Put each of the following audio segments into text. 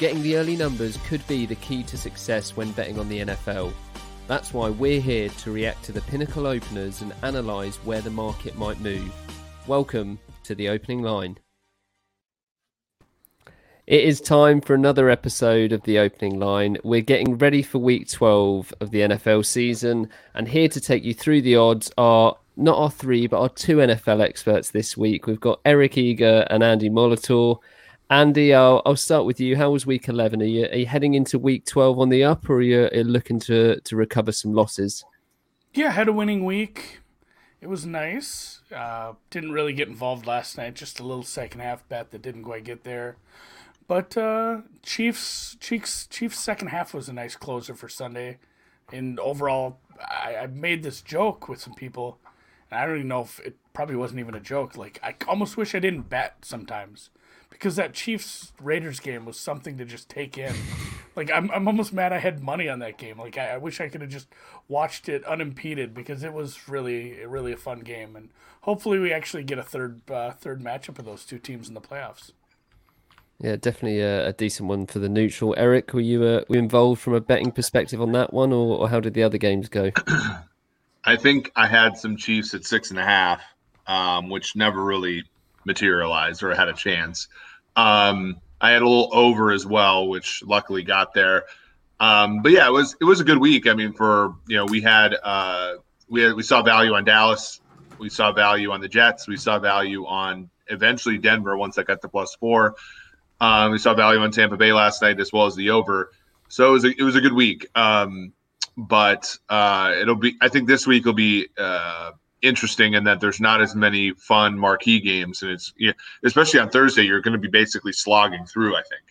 Getting the early numbers could be the key to success when betting on the NFL. That's why we're here to react to the pinnacle openers and analyse where the market might move. Welcome to the opening line. It is time for another episode of the opening line. We're getting ready for week 12 of the NFL season, and here to take you through the odds are not our three, but our two NFL experts this week. We've got Eric Eager and Andy Molitor. Andy, I'll, I'll start with you. How was week 11? Are you, are you heading into week 12 on the up, or are you, are you looking to, to recover some losses? Yeah, had a winning week. It was nice. Uh, didn't really get involved last night. Just a little second half bet that didn't quite get there. But uh, Chiefs, Chiefs, Chiefs' second half was a nice closer for Sunday. And overall, I, I made this joke with some people, and I don't even know if it probably wasn't even a joke. Like I almost wish I didn't bet sometimes because that Chiefs Raiders game was something to just take in. Like I'm, I'm almost mad I had money on that game. Like I, I wish I could have just watched it unimpeded because it was really, really a fun game, and hopefully we actually get a third, uh, third matchup of those two teams in the playoffs. Yeah, definitely a, a, decent one for the neutral. Eric, were you uh, were you involved from a betting perspective on that one, or, or how did the other games go? I think I had some Chiefs at six and a half, um, which never really materialized or had a chance. Um, I had a little over as well, which luckily got there. Um, but yeah, it was it was a good week. I mean, for you know, we had uh, we had we saw value on Dallas, we saw value on the Jets, we saw value on eventually Denver once I got the plus four. Um, we saw value on Tampa Bay last night as well as the over. So it was a, it was a good week. Um, but uh, it'll be I think this week will be uh, interesting in that there's not as many fun marquee games, and it's know, especially on Thursday you're going to be basically slogging through. I think.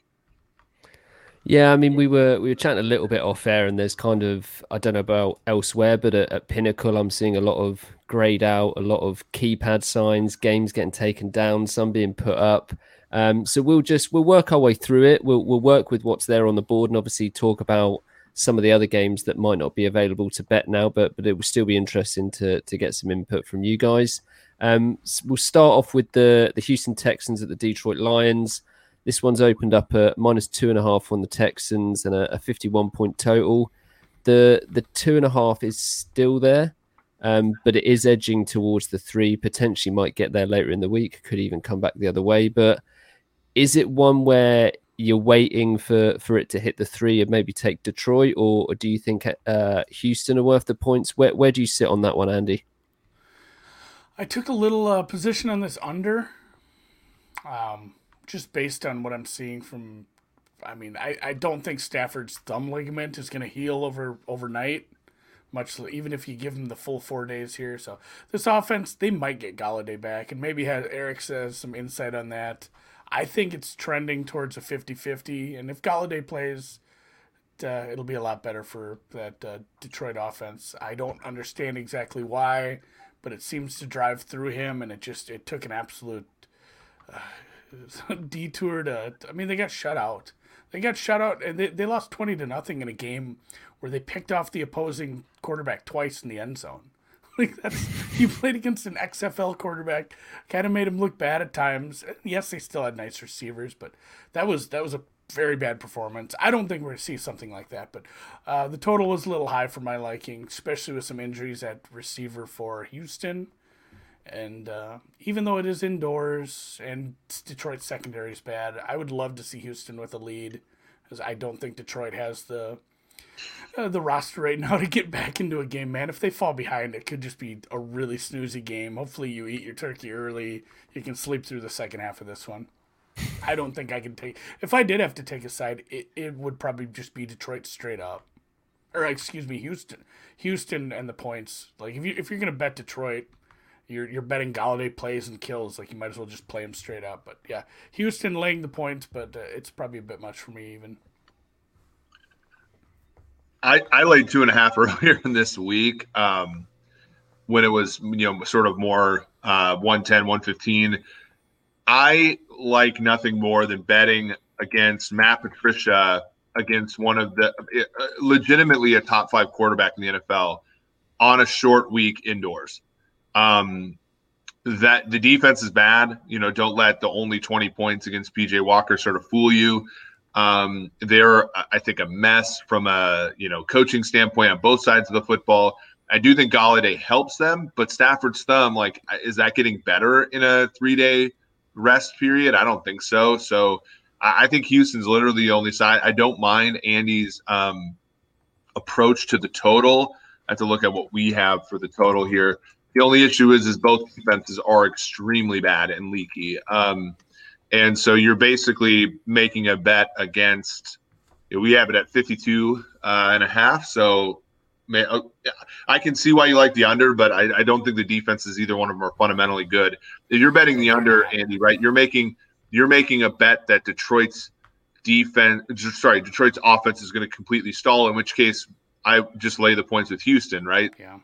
Yeah, I mean, we were we were chatting a little bit off air, and there's kind of I don't know about elsewhere, but at, at Pinnacle, I'm seeing a lot of grayed out, a lot of keypad signs, games getting taken down, some being put up. Um, so we'll just we'll work our way through it. We'll we'll work with what's there on the board, and obviously talk about some of the other games that might not be available to bet now. But but it will still be interesting to to get some input from you guys. Um, so we'll start off with the the Houston Texans at the Detroit Lions. This one's opened up at minus two and a half on the Texans and a, a 51 point total. The the two and a half is still there, um, but it is edging towards the three. Potentially might get there later in the week. Could even come back the other way. But is it one where you're waiting for for it to hit the three and maybe take Detroit, or, or do you think uh, Houston are worth the points? Where where do you sit on that one, Andy? I took a little uh, position on this under, um, just based on what I'm seeing from. I mean, I, I don't think Stafford's thumb ligament is going to heal over overnight, much even if you give him the full four days here. So this offense, they might get Golladay back, and maybe has Eric says some insight on that. I think it's trending towards a 50-50, and if Golladay plays, uh, it'll be a lot better for that uh, Detroit offense. I don't understand exactly why, but it seems to drive through him, and it just it took an absolute uh, detour to. I mean, they got shut out. They got shut out, and they, they lost twenty to nothing in a game where they picked off the opposing quarterback twice in the end zone. Like that's you played against an XFL quarterback, kind of made him look bad at times. Yes, they still had nice receivers, but that was that was a very bad performance. I don't think we're gonna see something like that, but uh, the total was a little high for my liking, especially with some injuries at receiver for Houston. And uh, even though it is indoors and Detroit's secondary is bad, I would love to see Houston with a lead, because I don't think Detroit has the uh, the roster right now to get back into a game, man. If they fall behind, it could just be a really snoozy game. Hopefully, you eat your turkey early. You can sleep through the second half of this one. I don't think I can take. If I did have to take a side, it, it would probably just be Detroit straight up, or excuse me, Houston, Houston and the points. Like if you if you're gonna bet Detroit, you're you're betting Golladay plays and kills. Like you might as well just play him straight up. But yeah, Houston laying the points, but uh, it's probably a bit much for me even. I, I laid two and a half earlier in this week um, when it was you know sort of more uh, 110 115 i like nothing more than betting against matt patricia against one of the uh, legitimately a top five quarterback in the nfl on a short week indoors. Um, that the defense is bad. You know don't let the only 20 points against pj walker sort of fool you Um, they're, I think, a mess from a you know coaching standpoint on both sides of the football. I do think Golladay helps them, but Stafford's thumb, like, is that getting better in a three day rest period? I don't think so. So I think Houston's literally the only side. I don't mind Andy's um, approach to the total. I have to look at what we have for the total here. The only issue is, is both defenses are extremely bad and leaky. Um, and so you're basically making a bet against, we have it at 52 uh, and a half. So uh, I can see why you like the under, but I, I don't think the defenses either one of them are fundamentally good. If you're betting the under, Andy, right? You're making you're making a bet that Detroit's defense, sorry, Detroit's offense is going to completely stall. In which case, I just lay the points with Houston, right? Yeah.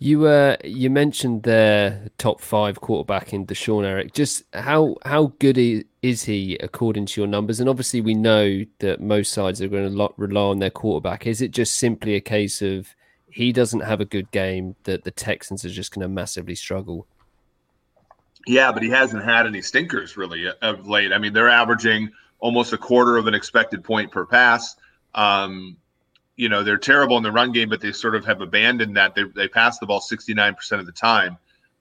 You uh you mentioned their top five quarterback in Deshaun Eric. Just how how good is he according to your numbers? And obviously, we know that most sides are going to rely on their quarterback. Is it just simply a case of he doesn't have a good game that the Texans are just going to massively struggle? Yeah, but he hasn't had any stinkers really of late. I mean, they're averaging almost a quarter of an expected point per pass. Um, you know they're terrible in the run game, but they sort of have abandoned that. They they pass the ball 69% of the time.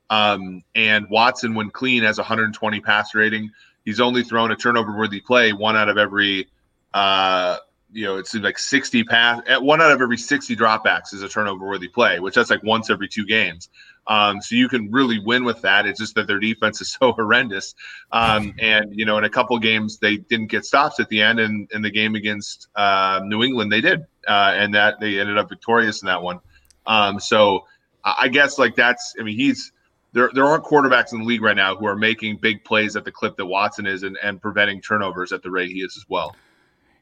Um, and Watson, when clean, has 120 pass rating. He's only thrown a turnover worthy play one out of every, uh, you know, it seems like 60 pass. At one out of every 60 dropbacks is a turnover worthy play, which that's like once every two games. Um, so you can really win with that. It's just that their defense is so horrendous. Um, and, you know, in a couple games, they didn't get stops at the end. And in the game against uh, New England, they did. Uh, and that they ended up victorious in that one. Um, so I guess like that's, I mean, he's, there, there aren't quarterbacks in the league right now who are making big plays at the clip that Watson is and, and preventing turnovers at the rate he is as well.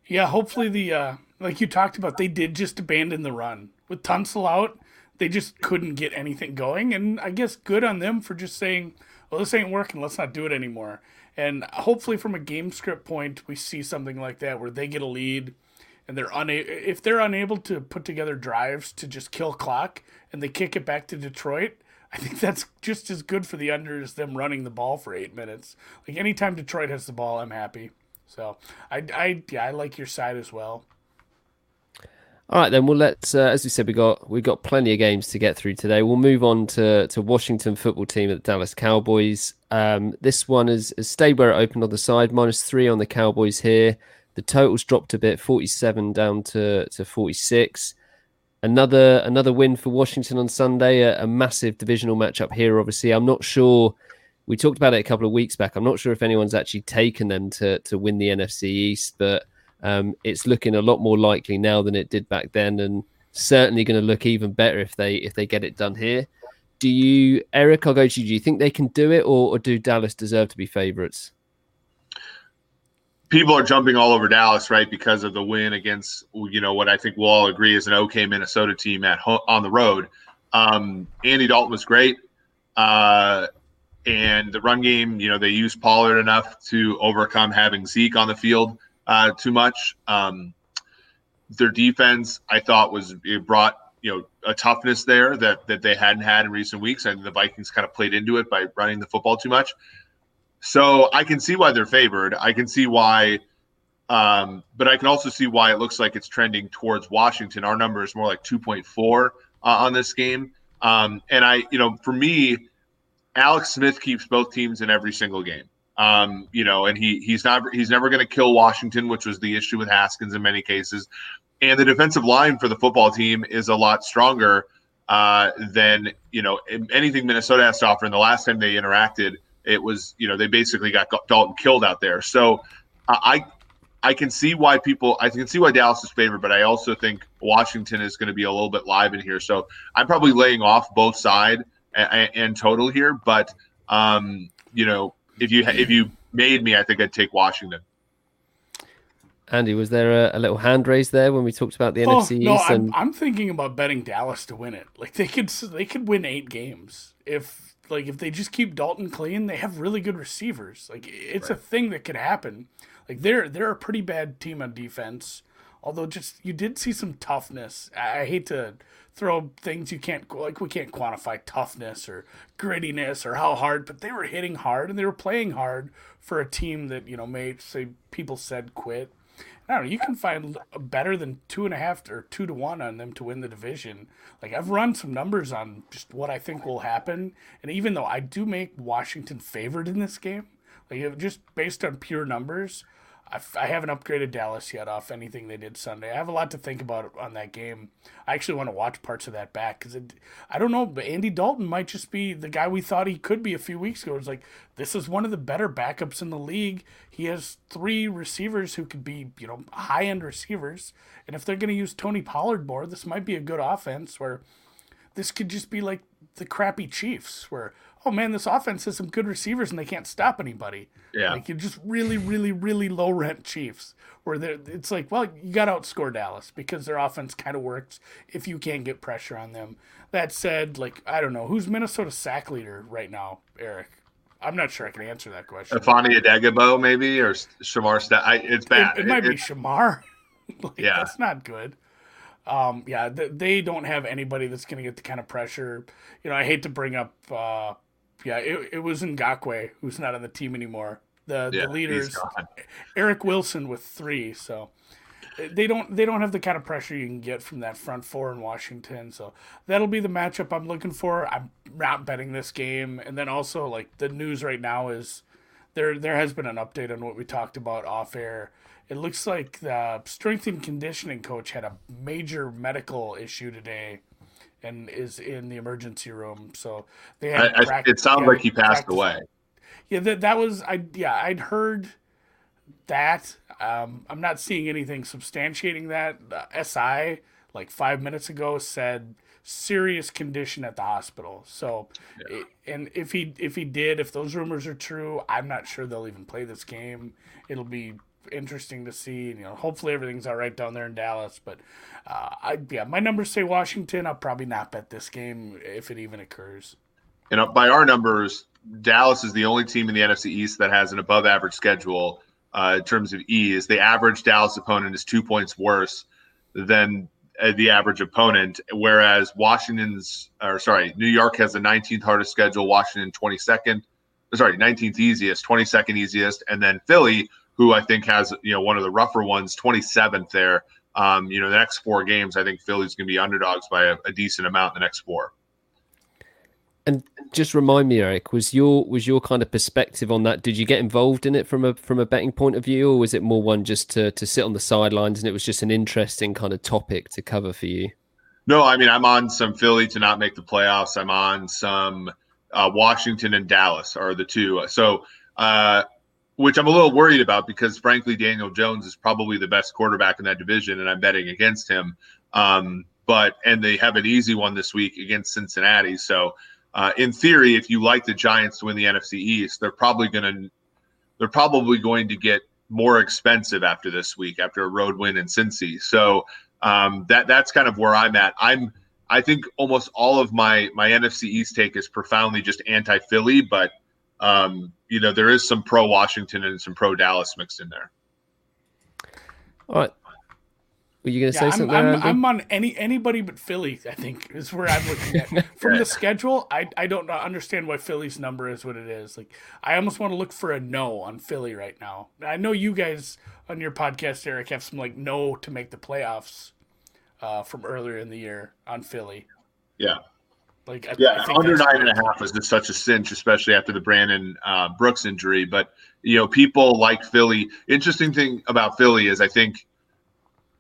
Yeah, hopefully the uh, like you talked about, they did just abandon the run with Tunsil out they just couldn't get anything going. And I guess good on them for just saying, well, this ain't working. Let's not do it anymore. And hopefully, from a game script point, we see something like that where they get a lead and they're unable, if they're unable to put together drives to just kill clock and they kick it back to Detroit. I think that's just as good for the under as them running the ball for eight minutes. Like anytime Detroit has the ball, I'm happy. So I, I yeah, I like your side as well. All right, then. we'll let's. Uh, as we said, we got we got plenty of games to get through today. We'll move on to to Washington football team at the Dallas Cowboys. Um, this one has, has stayed where it opened on the side, minus three on the Cowboys here. The totals dropped a bit, forty seven down to to forty six. Another another win for Washington on Sunday. A, a massive divisional matchup here. Obviously, I'm not sure. We talked about it a couple of weeks back. I'm not sure if anyone's actually taken them to to win the NFC East, but um, it's looking a lot more likely now than it did back then, and certainly going to look even better if they if they get it done here. Do you, Eric? I'll go to you. Do you think they can do it, or, or do Dallas deserve to be favourites? People are jumping all over Dallas, right, because of the win against you know what I think we'll all agree is an okay Minnesota team at home, on the road. Um, Andy Dalton was great. Uh, and the run game, you know, they used Pollard enough to overcome having Zeke on the field uh, too much. Um, their defense, I thought, was it brought you know a toughness there that that they hadn't had in recent weeks. and the Vikings kind of played into it by running the football too much. So I can see why they're favored. I can see why, um, but I can also see why it looks like it's trending towards Washington. Our number is more like 2.4 uh, on this game. Um, and I, you know, for me, Alex Smith keeps both teams in every single game. Um, you know, and he he's not he's never going to kill Washington, which was the issue with Haskins in many cases. And the defensive line for the football team is a lot stronger uh, than you know anything Minnesota has to offer. And the last time they interacted, it was you know they basically got Dalton killed out there. So I I can see why people I can see why Dallas is favored, but I also think Washington is going to be a little bit live in here. So I'm probably laying off both side and, and total here, but um, you know if you if you made me, I think I'd take Washington. Andy, was there a, a, little hand raise there when we talked about the oh, NFC no, East? I'm, I'm, thinking about betting Dallas to win it. Like they could they could win eight games if like if they just keep Dalton clean. They have really good receivers. Like it's right. a thing that could happen. Like they're they're a pretty bad team on defense. Although just you did see some toughness. I, hate to throw things you can't like we can't quantify toughness or grittiness or how hard, but they were hitting hard and they were playing hard for a team that you know may say people said quit. I don't know. You can find better than two and a half or two to one on them to win the division. Like I've run some numbers on just what I think will happen, and even though I do make Washington favored in this game, like just based on pure numbers, I haven't upgraded Dallas yet off anything they did Sunday. I have a lot to think about on that game. I actually want to watch parts of that back because I don't know, but Andy Dalton might just be the guy we thought he could be a few weeks ago. It's like this is one of the better backups in the league. He has three receivers who could be you know high end receivers, and if they're going to use Tony Pollard more, this might be a good offense where this could just be like the crappy Chiefs where oh man, this offense has some good receivers and they can't stop anybody. Yeah. Like you're just really, really, really low rent Chiefs where they're, it's like, well, you got to outscore Dallas because their offense kind of works if you can't get pressure on them. That said, like, I don't know, who's Minnesota sack leader right now, Eric? I'm not sure I can answer that question. Ifeadi Odenigbo, maybe, or Shamar. St- I, it's bad. It, it might it, be Shamar. like, yeah. That's not good. Um, yeah, th- they don't have anybody that's going to get the kind of pressure. You know, I hate to bring up uh, yeah, it, it was Ngakoue who's not on the team anymore. The yeah, the leaders, Eric Wilson with three. So eh, they don't they don't have the kind of pressure you can get from that front four in Washington. So that'll be the matchup I'm looking for. I'm not betting this game, and then also like the news right now is there there has been an update on what we talked about off air. It looks like the strength and conditioning coach had a major medical issue today and is in the emergency room. So they had. I, it sounds like he passed practice. away. Yeah, that that was I. Yeah, I'd heard that. Um, I'm not seeing anything substantiating that. Uh, SI like five minutes ago said serious condition at the hospital. So, yeah. and if he if he did, if those rumors are true, I'm not sure they'll even play this game. It'll be interesting to see. You know, hopefully everything's all right down there in Dallas. But uh, I yeah, my numbers say Washington. I'll probably not bet this game if it even occurs. And by our numbers, Dallas is the only team in the NFC East that has an above average schedule uh, in terms of ease. The average Dallas opponent is two points worse than uh, the average opponent, whereas Washington's, or sorry, New York has the 19th hardest schedule, Washington 22nd, sorry, 19th easiest, 22nd easiest, and then Philly, who I think has you know one of the rougher ones, 27th there. Um, you know, the next four games, I think Philly's going to be underdogs by a, a, decent amount in the next four. And just remind me, Eric, was your was your kind of perspective on that? Did you get involved in it from a from a betting point of view, or was it more one just to to sit on the sidelines and it was just an interesting kind of topic to cover for you? No, I mean I'm on some Philly to not make the playoffs. I'm on some uh, Washington and Dallas are the two. So uh, which I'm a little worried about because frankly, Daniel Jones is probably the best quarterback in that division, and I'm betting against him. Um, but and they have an easy one this week against Cincinnati. So, uh, in theory, if you like the Giants to win the NFC East, they're probably going to they're probably going to get more expensive after this week after a road win in Cincy. So um, that that's kind of where I'm at. I'm I think almost all of my my NFC East take is profoundly just anti Philly, but um, you know, there is some pro Washington and some pro Dallas mixed in there. All right. Were you going to yeah, say something? I'm, I'm, I'm, on any anybody but Philly. I think is where I'm looking at from the schedule. I I don't understand why Philly's number is what it is. Like I almost want to look for a no on Philly right now. I know you guys on your podcast, Eric, have some like no to make the playoffs uh, from earlier in the year on Philly. Yeah, like, I, yeah, I under nine and a half is just such a cinch, especially after the Brandon uh, Brooks injury. But you know, people like Philly. Interesting thing about Philly is I think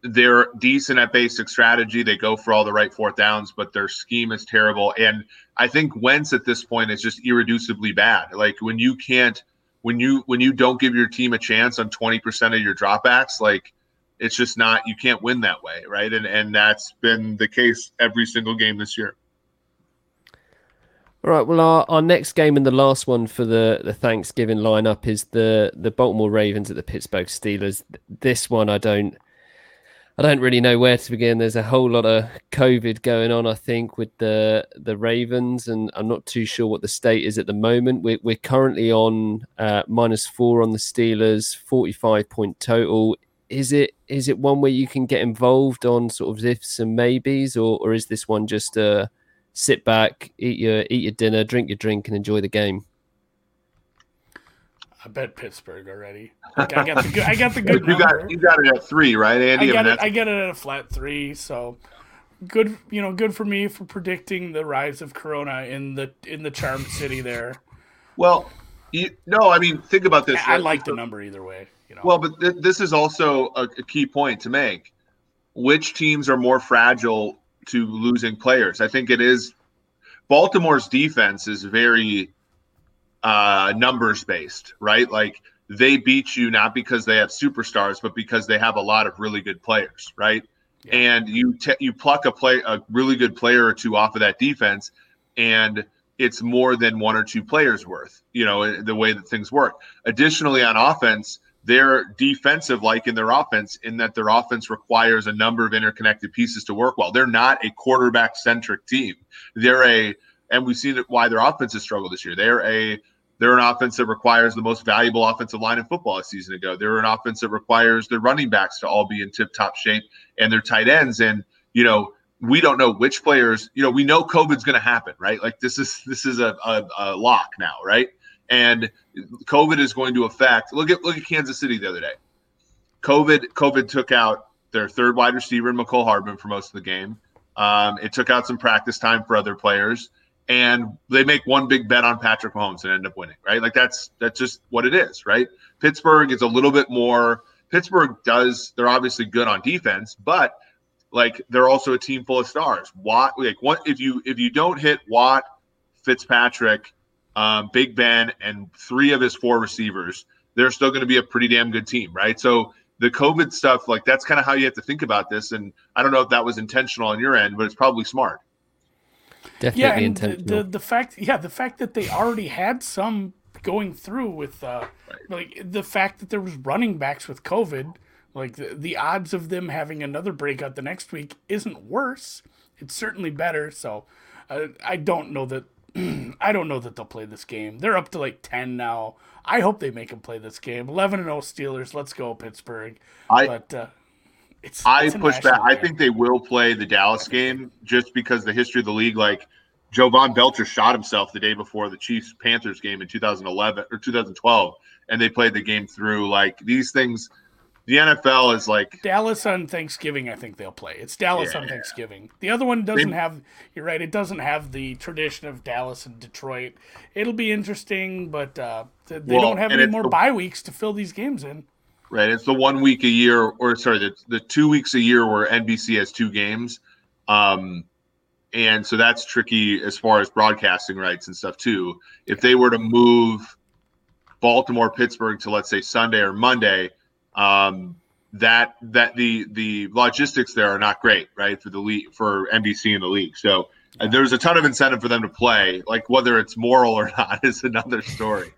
they're decent at basic strategy. They go for all the right fourth downs, but their scheme is terrible. And I think Wentz at this point is just irreducibly bad. Like when you can't, when you when you don't give your team a chance on twenty percent of your dropbacks, like it's just not you can't win that way, right? And and that's been the case every single game this year. All right. Well, our, our next game and the last one for the, the Thanksgiving lineup is the the Baltimore Ravens at the Pittsburgh Steelers. This one, I don't, I don't really know where to begin. There's a whole lot of COVID going on, I think, with the the Ravens, and I'm not too sure what the state is at the moment. We're we're currently on uh, minus four on the Steelers, 45 point total. is it is it one where you can get involved on sort of ifs and maybes, or or is this one just a sit back, eat your eat your dinner, drink your drink, and enjoy the game? I bet Pittsburgh already. Like, I got the good. I got the good. you got you got it at three, right, Andy? I got it. I get it at a flat three. So good. You know, good for me for predicting the rise of Corona in the in the charmed city there. Well, you, no, I mean, think about this. I, I like the number either way. You know. Well, but th- this is also a, a key point to make. Which teams are more fragile to losing players? I think it is Baltimore's defense is very uh, numbers based, right? Like they beat you not because they have superstars, but because they have a lot of really good players, right? Yeah. And you te- you pluck a play a really good player or two off of that defense, and it's more than one or two players worth. You know the way that things work. Additionally, on offense, they're defensive like in their offense in that their offense requires a number of interconnected pieces to work well. They're not a quarterback centric team. They're a and we've seen why their offense has struggled this year. They're a they're an offense that requires the most valuable offensive line in football a season ago. They're an offense that requires their running backs to all be in tip top shape and their tight ends. And, you know, we don't know which players, you know, we know COVID's going to happen, right? Like this is, this is a, a, a lock now, right? And COVID is going to affect, look at, look at Kansas City the other day. COVID, COVID took out their third wide receiver in Mecole Hardman for most of the game. Um, it took out some practice time for other players and they make one big bet on Patrick Mahomes and end up winning, right? Like that's that's just what it is, right? Pittsburgh is a little bit more. Pittsburgh does. They're obviously good on defense, but like they're also a team full of stars. Watt, like what if you if you don't hit Watt, Fitzpatrick, um, Big Ben, and three of his four receivers, they're still going to be a pretty damn good team, right? So the COVID stuff, like that's kind of how you have to think about this. And I don't know if that was intentional on your end, but it's probably smart. Definitely yeah, intentional. The, the, the fact, yeah, the fact that they already had some going through with, uh, right. like the fact that there was running backs with COVID, like the, the odds of them having another breakout the next week isn't worse. It's certainly better. So uh, I don't know that. I don't know that they'll play this game. They're up to like ten now. I hope they make them play this game. Eleven and zero oh Steelers. Let's go Pittsburgh. I, but uh, it's, I it's push back. Game. I think they will play the Dallas game just because the history of the league, like Jovan Belcher shot himself the day before the Chiefs Panthers game in 2011 or 2012, and they played the game through. Like these things, the NFL is like Dallas on Thanksgiving. I think they'll play. It's Dallas yeah. on Thanksgiving. The other one doesn't they, have. You're right. It doesn't have the tradition of Dallas and Detroit. It'll be interesting, but uh, they well, don't have any more the, bye weeks to fill these games in. Right. It's the one week a year, or sorry, the, the two weeks a year where NBC has two games. Um, and so that's tricky as far as broadcasting rights and stuff too. If they were to move Baltimore, Pittsburgh to let's say Sunday or Monday, um, that that the the logistics there are not great, right, for the league for NBC and the league. So uh, there's a ton of incentive for them to play. Like whether it's moral or not is another story.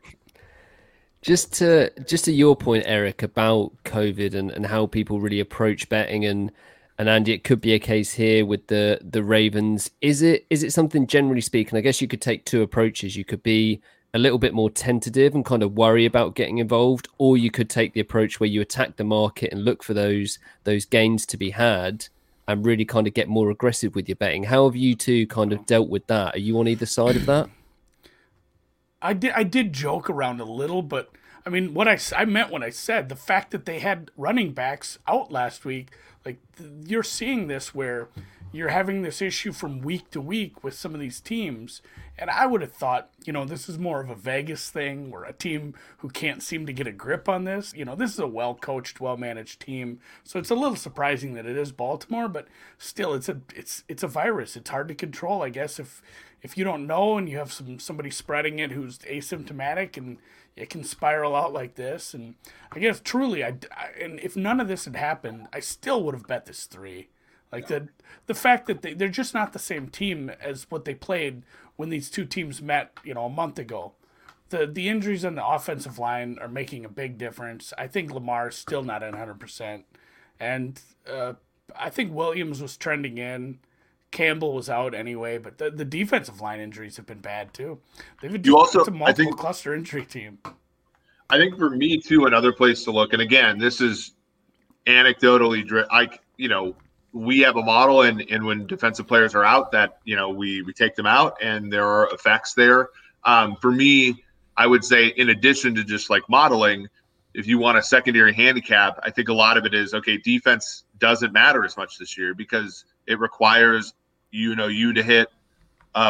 Just to just to your point, Eric, about COVID and, and how people really approach betting and and Andy, it could be a case here with the the Ravens. Is it is it something generally speaking? I guess you could take two approaches. You could be a little bit more tentative and kind of worry about getting involved, or you could take the approach where you attack the market and look for those those gains to be had and really kind of get more aggressive with your betting. How have you two kind of dealt with that? Are you on either side of that? I did I did joke around a little, but I mean what I I meant when I said the fact that they had running backs out last week, like you're seeing this where you're having this issue from week to week with some of these teams. And I would have thought, you know, this is more of a Vegas thing or a team who can't seem to get a grip on this. You know, this is a well coached, well managed team. So it's a little surprising that it is Baltimore, but still it's a it's it's a virus. It's hard to control, I guess, if if you don't know and you have some somebody spreading it who's asymptomatic and it can spiral out like this and i guess truly I, I, and if none of this had happened i still would have bet this three like the the fact that they, they're just not the same team as what they played when these two teams met you know a month ago. The the injuries on the offensive line are making a big difference. I think lamar is still not at 100% and uh, i think williams was trending in. Campbell was out anyway, but the, the defensive line injuries have been bad too. They've been you also, a multiple I think, cluster injury team. I think for me too, another place to look, and again, this is anecdotally, I you know we have a model, and and when defensive players are out, that you know we we take them out, and there are effects there. Um, for me, I would say in addition to just like modeling, if you want a secondary handicap, I think a lot of it is okay. Defense doesn't matter as much this year because it requires you know you to hit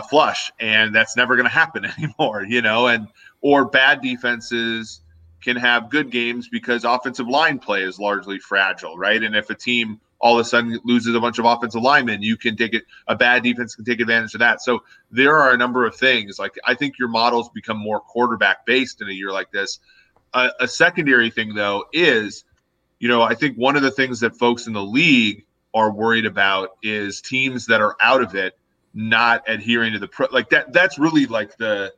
flush, and that's never going to happen anymore. You know, and or bad defenses can have good games because offensive line play is largely fragile, right? And if a team all of a sudden loses a bunch of offensive linemen, you can take it. A bad defense can take advantage of that. So there are a number of things. Like I think your models become more quarterback based in a year like this. A, secondary thing though is, you know, I think one of the things that folks in the league are worried about is teams that are out of it not adhering to the pro like that that's really like the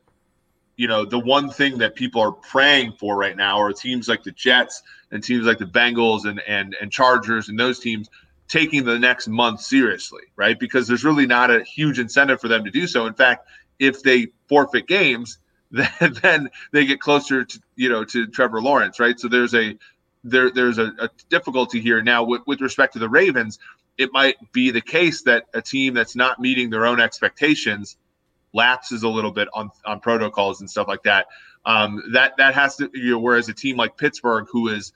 you know the one thing that people are praying for right now are teams like the Jets and teams like the Bengals and and and Chargers and those teams taking the next month seriously, right? Because there's really not a huge incentive for them to do so. In fact, if they forfeit games, then, then they get closer to you know to Trevor Lawrence, right? So there's a there there's a, a difficulty here now with, with respect to the Ravens it might be the case that a team that's not meeting their own expectations lapses a little bit on on protocols and stuff like that. Um, that that has to you know, whereas a team like Pittsburgh, who is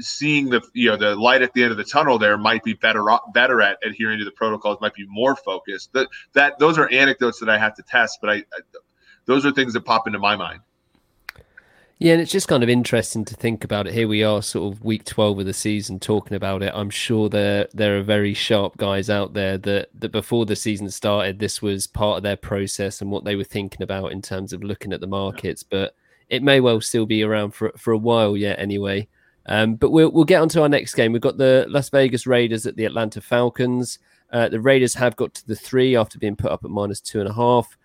seeing the you know the light at the end of the tunnel, there might be better better at adhering to the protocols, might be more focused. That that those are anecdotes that I have to test, but I, I those are things that pop into my mind. Yeah, and it's just kind of interesting to think about it. Here we are, sort of week twelve of the season, talking about it. I'm sure there there are very sharp guys out there that that before the season started, this was part of their process and what they were thinking about in terms of looking at the markets. But it may well still be around for for a while yet, anyway. Um, but we'll we'll get on to our next game. We've got the Las Vegas Raiders at the Atlanta Falcons. Uh, the Raiders have got to the three after being put up at minus two and a half.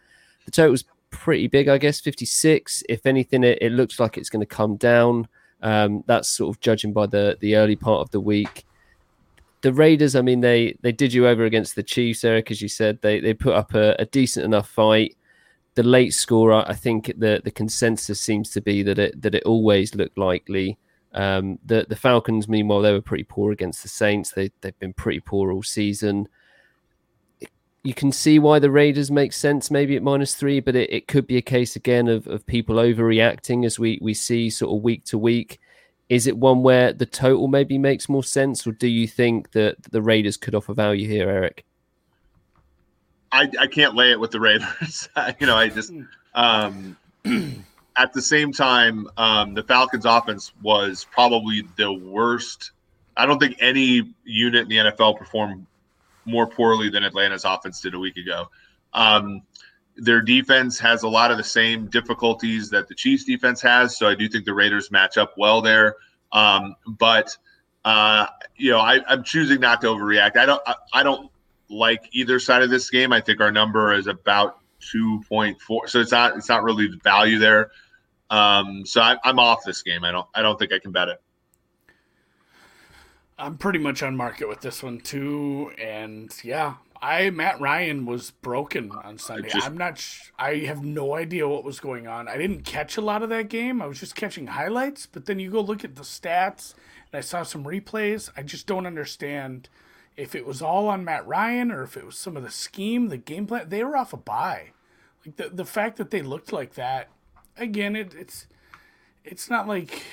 The total's pretty big, I guess, 56. If anything, it, it looks like it's going to come down. Um, that's sort of judging by the the early part of the week. The Raiders, I mean, they they did you over against the Chiefs, Eric, as you said. They they put up a, a decent enough fight. The late score, I think the the consensus seems to be that it that it always looked likely. Um, the the Falcons, meanwhile, they were pretty poor against the Saints. They they've been pretty poor all season you can see why the Raiders make sense maybe at minus three, but it, it could be a case again of, of people overreacting as we, we see sort of week to week. Is it one where the total maybe makes more sense, or do you think that the Raiders could offer value here, Eric? I, I can't lay it with the Raiders. you know, I just um, at the same time, um, the Falcons' offense was probably the worst. I don't think any unit in the NFL performed more poorly than Atlanta's offense did a week ago. Um, their defense has a lot of the same difficulties that the Chiefs defense has, so I do think the Raiders match up well there. Um, but uh, you know, I, am choosing not to overreact. I don't. I, I, don't like either side of this game. I think our number is about 2.4, so it's not. It's not really the value there. Um, so I, I'm off this game. I don't. I don't think I can bet it. I'm pretty much on market with this one too, and yeah, I Matt Ryan was broken on Sunday. Just, I'm not. Sh- I have no idea what was going on. I didn't catch a lot of that game. I was just catching highlights. But then you go look at the stats, and I saw some replays. I just don't understand if it was all on Matt Ryan or if it was some of the scheme, the game plan. They were off a bye. Like the the fact that they looked like that. Again, it, it's it's not like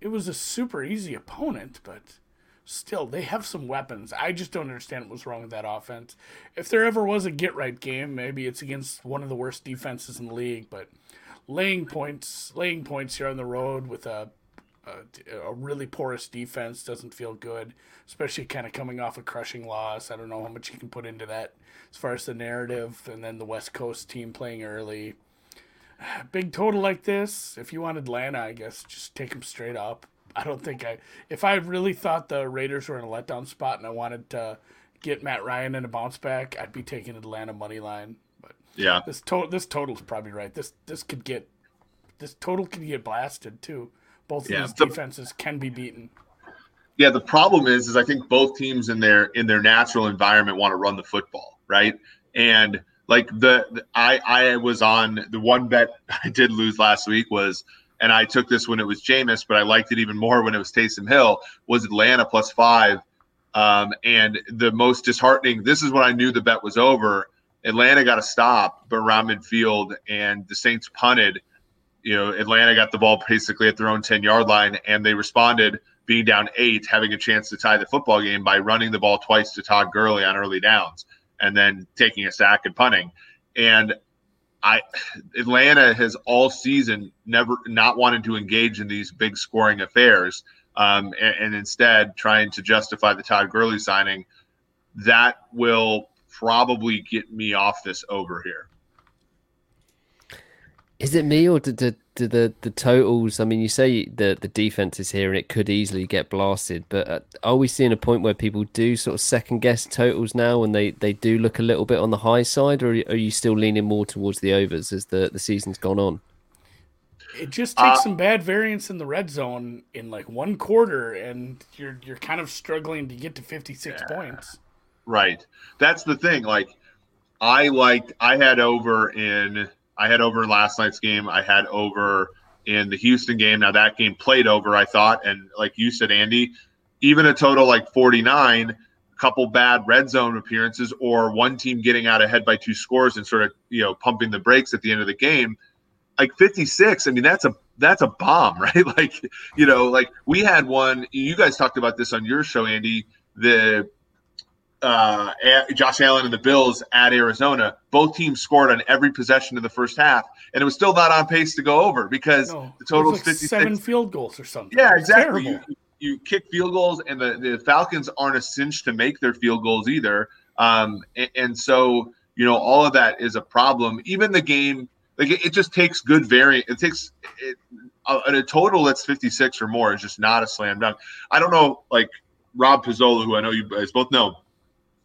it was a super easy opponent, but still they have some weapons. I just don't understand what was wrong with that offense. If there ever was a get right game, maybe it's against one of the worst defenses in the league. But laying points, laying points here on the road with a a, a really porous defense doesn't feel good, especially kind of coming off a crushing loss. I don't know how much you can put into that as far as the narrative, and then the West Coast team playing early. Big total like this, if you want Atlanta, I guess just take them straight up. I don't think I. If I really thought the Raiders were in a letdown spot and I wanted to get Matt Ryan in a bounce back, I'd be taking Atlanta money line. But yeah, this total this total's probably right. This this could get this total could get blasted too. Both of yeah, these the, defenses can be beaten. Yeah, the problem is, is I think both teams in their in their natural environment want to run the football, right? And like the, the I I was on the one bet I did lose last week was and I took this when it was Jameis, but I liked it even more when it was Taysom Hill, was Atlanta plus five. Um, and the most disheartening, this is when I knew the bet was over. Atlanta got a stop, but around midfield, and the Saints punted. You know, Atlanta got the ball basically at their own 10 yard line, and they responded being down eight, having a chance to tie the football game by running the ball twice to Todd Gurley on early downs and then taking a sack and punting. And I Atlanta has all season never not wanted to engage in these big scoring affairs, um, and, and, instead trying to justify the Todd Gurley signing. That will probably get me off this over here. Is it me or did, did, did the the totals? I mean, you say the the defense is here and it could easily get blasted, but uh, are we seeing a point where people do sort of second guess totals now and they they do look a little bit on the high side, or are you still leaning more towards the overs as the the season's gone on? It just takes uh, some bad variance in the red zone in like one quarter, and you're you're kind of struggling to get to 56 yeah. points. Right. That's the thing. Like, I liked. I had over in I had over last night's game. I had over in the Houston game. Now that game played over, I thought, and like you said, Andy, even a total like 49, a couple bad red zone appearances, or one team getting out ahead by two scores and sort of you know pumping the brakes at the end of the game. Like 56, I mean that's a that's a bomb, right? Like you know, like we had one. You guys talked about this on your show, Andy. The uh, Josh Allen and the Bills at Arizona, both teams scored on every possession in the first half, and it was still not on pace to go over because no, the total is like 56. Seven field goals or something. Yeah, exactly. You, you, kick field goals, and the, the Falcons aren't a cinch to make their field goals either. Um, and, and, so, you know, all of that is a problem. Even the game, like it, it just takes good variant. It takes it, uh, a total that's 56 or more is just not a slam dunk. I don't know, like Rob Pizzola, who I know you guys both know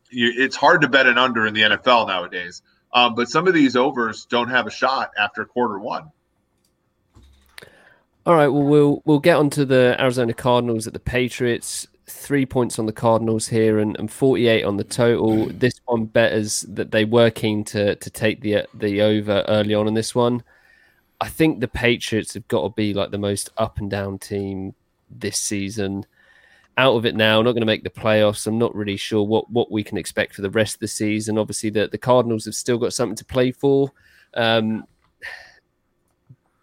you, it's hard to bet an under in the NFL nowadays. Um, but some of these overs don't have a shot after quarter one. All right, well we'll we'll get onto the Arizona Cardinals at the Patriots. Three points on the Cardinals here and, and 48 on the total. This one betters that they were keen to to take the the over early on in this one. I think the Patriots have got to be like the most up and down team this season out of it now, not going to make the playoffs. I'm not really sure what, what we can expect for the rest of the season. Obviously, the, the Cardinals have still got something to play for. Um,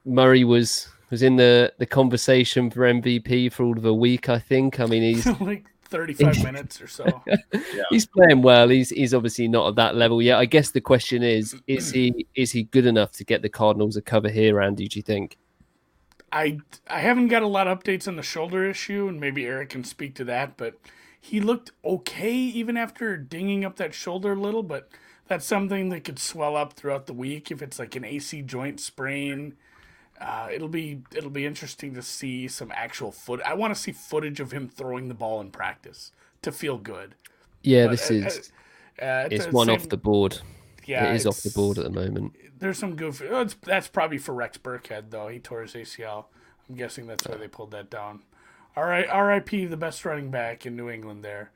Murray was was in the, the conversation for MVP for all of a week, I think. I mean, he's like 35 minutes or so. yeah. He's playing well. He's he's obviously not at that level yet. I guess the question is, is he is he good enough to get the Cardinals a cover here, Andy? Do you think? I I haven't got a lot of updates on the shoulder issue, and maybe Eric can speak to that. But he looked okay even after dinging up that shoulder a little. But that's something that could swell up throughout the week if it's like an AC joint sprain. Uh, it'll be it'll be interesting to see some actual foot. I want to see footage of him throwing the ball in practice to feel good. Yeah, but, this uh, is uh, it's one same, off the board. Yeah, it is off the board at the moment there's some goofy. Oh, that's probably for Rex Burkhead though. He tore his ACL. I'm guessing that's why they pulled that down. All right, R.I.P. the best running back in New England. There,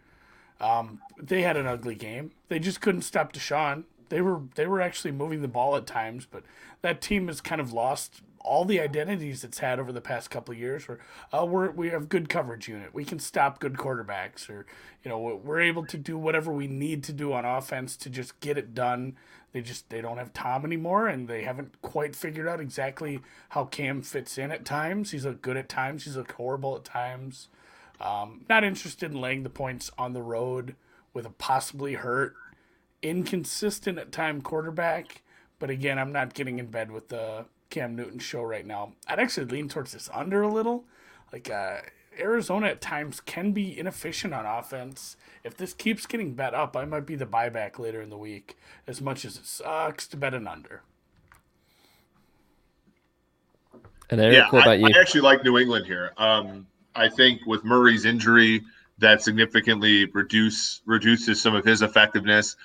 um, they had an ugly game. They just couldn't stop Deshaun. They were they were actually moving the ball at times, but that team has kind of lost all the identities it's had over the past couple of years. Where uh, we're we have good coverage unit, we can stop good quarterbacks, or you know we're able to do whatever we need to do on offense to just get it done they just they don't have Tom anymore, and they haven't quite figured out exactly how Cam fits in at times. He's a good at times. He's a horrible at times. Um, not interested in laying the points on the road with a possibly hurt, inconsistent at time quarterback. But again, I'm not getting in bed with the Cam Newton show right now. I'd actually lean towards this under a little. Like uh, Arizona at times can be inefficient on offense. If this keeps getting bet up, I might be the buyback later in the week, as much as it sucks to bet an under. And Eric, yeah, what about I, you? I actually like New England here. Um, I think with Murray's injury, that significantly reduce reduces some of his effectiveness.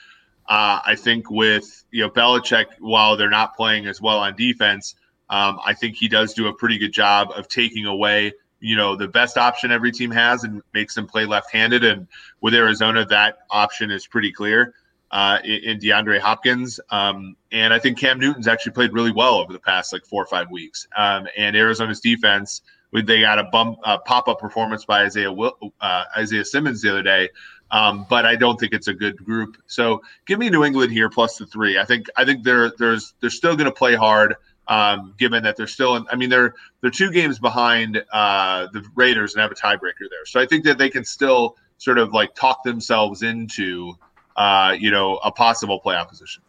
Uh, I think with you know Belichick, while they're not playing as well on defense, um, I think he does do a pretty good job of taking away you know the best option every team has and makes them play left-handed and with arizona that option is pretty clear uh, in, DeAndre Hopkins. Um, and I think Cam Newton's actually played really well over the past like four or five weeks. Um, and Arizona's defense, they got a bump, uh, pop up performance by Isaiah uh, Isaiah Simmons the other day. Um, but I don't think it's a good group. So give me New England here plus the three. I think I think they're there's they're still going to play hard. Um, given that they're still in, I mean they're they're two games behind uh, the Raiders and have a tiebreaker there. So I think that they can still sort of like talk themselves into uh, you know, a possible playoff position.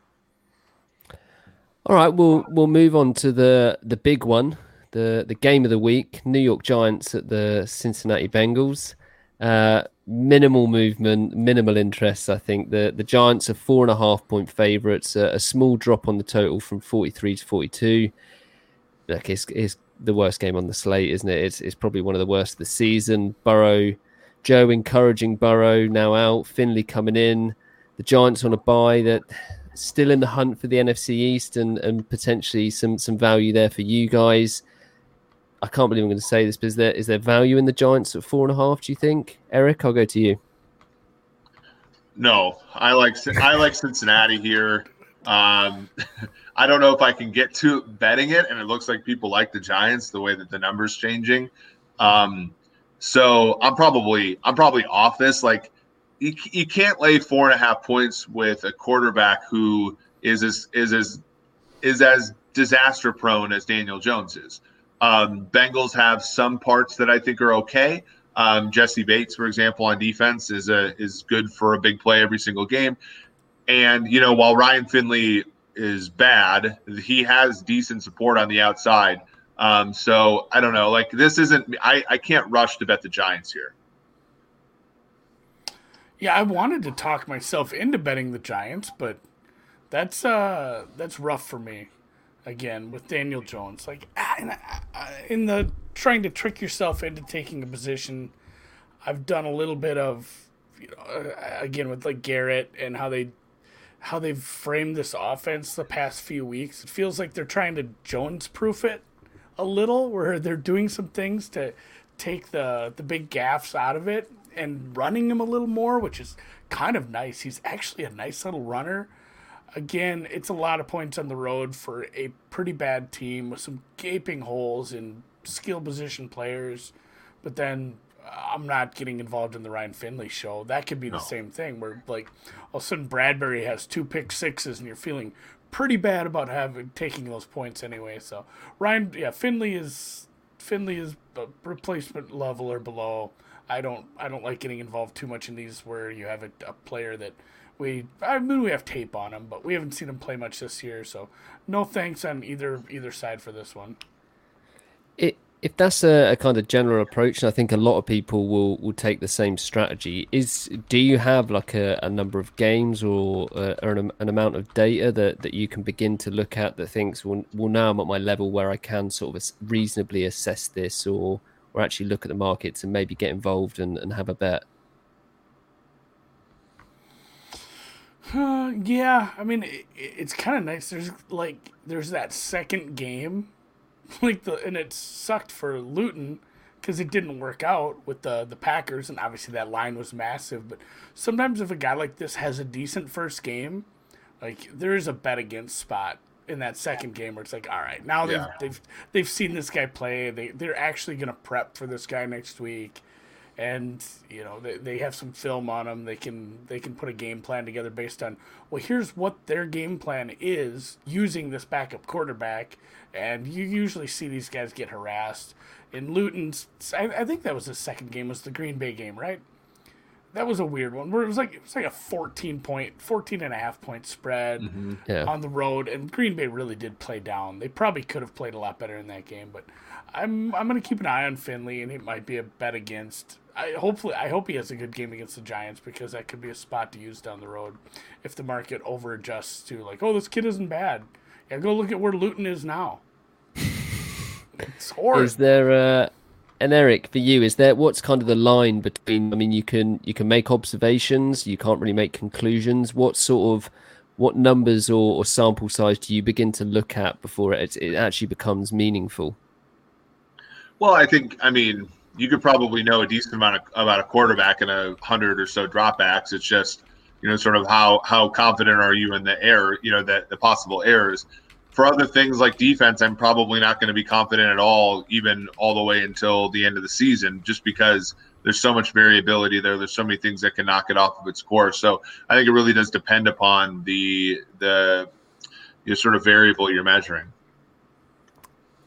All right, we'll we'll move on to the the big one, the the game of the week: New York Giants at the Cincinnati Bengals. Uh, minimal movement, minimal interest. I think the the Giants are four and a half point favorites. A, a small drop on the total from forty three to forty two. Look, it's, it's the worst game on the slate, isn't it? It's it's probably one of the worst of the season. Burrow, Joe encouraging Burrow now out. Finley coming in the Giants on a bye that still in the hunt for the NFC East and, and potentially some some value there for you guys. I can't believe I'm going to say this, but is there is there value in the Giants at four and a half? Do you think, Eric? I'll go to you. No, I like I like Cincinnati here. Um, I don't know if I can get to betting it, and it looks like people like the Giants the way that the numbers changing. Um, so I'm probably I'm probably off this. Like you, you can't lay four and a half points with a quarterback who is as is as is as disaster prone as Daniel Jones is. Um, Bengals have some parts that I think are okay. Um, Jessie Bates, for example, on defense is a is good for a big play every single game. And you know, while Ryan Finley is bad, he has decent support on the outside. Um, so I don't know. Like this isn't. I I can't rush to bet the Giants here. Yeah, I wanted to talk myself into betting the Giants, but that's uh that's rough for me. Again with Daniel Jones, like in the trying to trick yourself into taking a position, I've done a little bit of, you know, uh, again with like Garrett and how they how they've framed this offense the past few weeks. It feels like they're trying to Jones proof it a little, where they're doing some things to take the the big gaffs out of it and running him a little more, which is kind of nice. He's actually a nice little runner. Again, it's a lot of points on the road for a pretty bad team with some gaping holes in skill position players. But then uh, I'm not getting involved in the Ryan Finley show. That could be no. the same thing where like all of a sudden Bradberry has two pick sixes and you're feeling pretty bad about having taking those points anyway. So Ryan, yeah, Finley is Finley is replacement level or below. I don't I don't like getting involved too much in these where you have a, a player that we I mean we have tape on him, but we haven't seen him play much this year. So no thanks on either either side for this one. It, if that's a, a, kind of general approach, and I think a lot of people will, will take the same strategy, is do you have like a, a number of games or, uh, or an, an, amount of data that, that you can begin to look at that thinks, well, well, now I'm at my level where I can sort of reasonably assess this or or actually look at the markets and maybe get involved and, and have a bet? Uh, yeah, I mean it, it's kind of nice. There's like there's that second game, like the and it sucked for Luton because it didn't work out with the the Packers, and obviously that line was massive. But sometimes if a guy like this has a decent first game, like there is a bet against spot in that second game where it's like, all right, now they've yeah. they've they've seen this guy play. They they're actually gonna prep for this guy next week, and you know they, they have some film on them They can they can put a game plan together based on well, here's what their game plan is using this backup quarterback, and you usually see these guys get harassed. In Luton's, I, I think that was the second game was the Green Bay game, right? that was a weird one where it was like it was like a 14 point 14 and a half point spread mm-hmm. yeah. on the road and green bay really did play down they probably could have played a lot better in that game but i'm i'm going to keep an eye on finley and it might be a bet against i hopefully i hope he has a good game against the giants because that could be a spot to use down the road if the market over adjusts to like oh this kid isn't bad yeah go look at where luton is now it's horrible. is there a and Eric, for you, is there what's kind of the line between? I mean, you can you can make observations, you can't really make conclusions. What sort of what numbers or, or sample size do you begin to look at before it, it actually becomes meaningful? Well, I think I mean you could probably know a decent amount of, about a quarterback in a hundred or so dropbacks. It's just you know, sort of how how confident are you in the error, you know, that the possible errors. For other things like defense, I'm probably not going to be confident at all, even all the way until the end of the season, just because there's so much variability there. There's so many things that can knock it off of its course. So I think it really does depend upon the the you know, sort of variable you're measuring.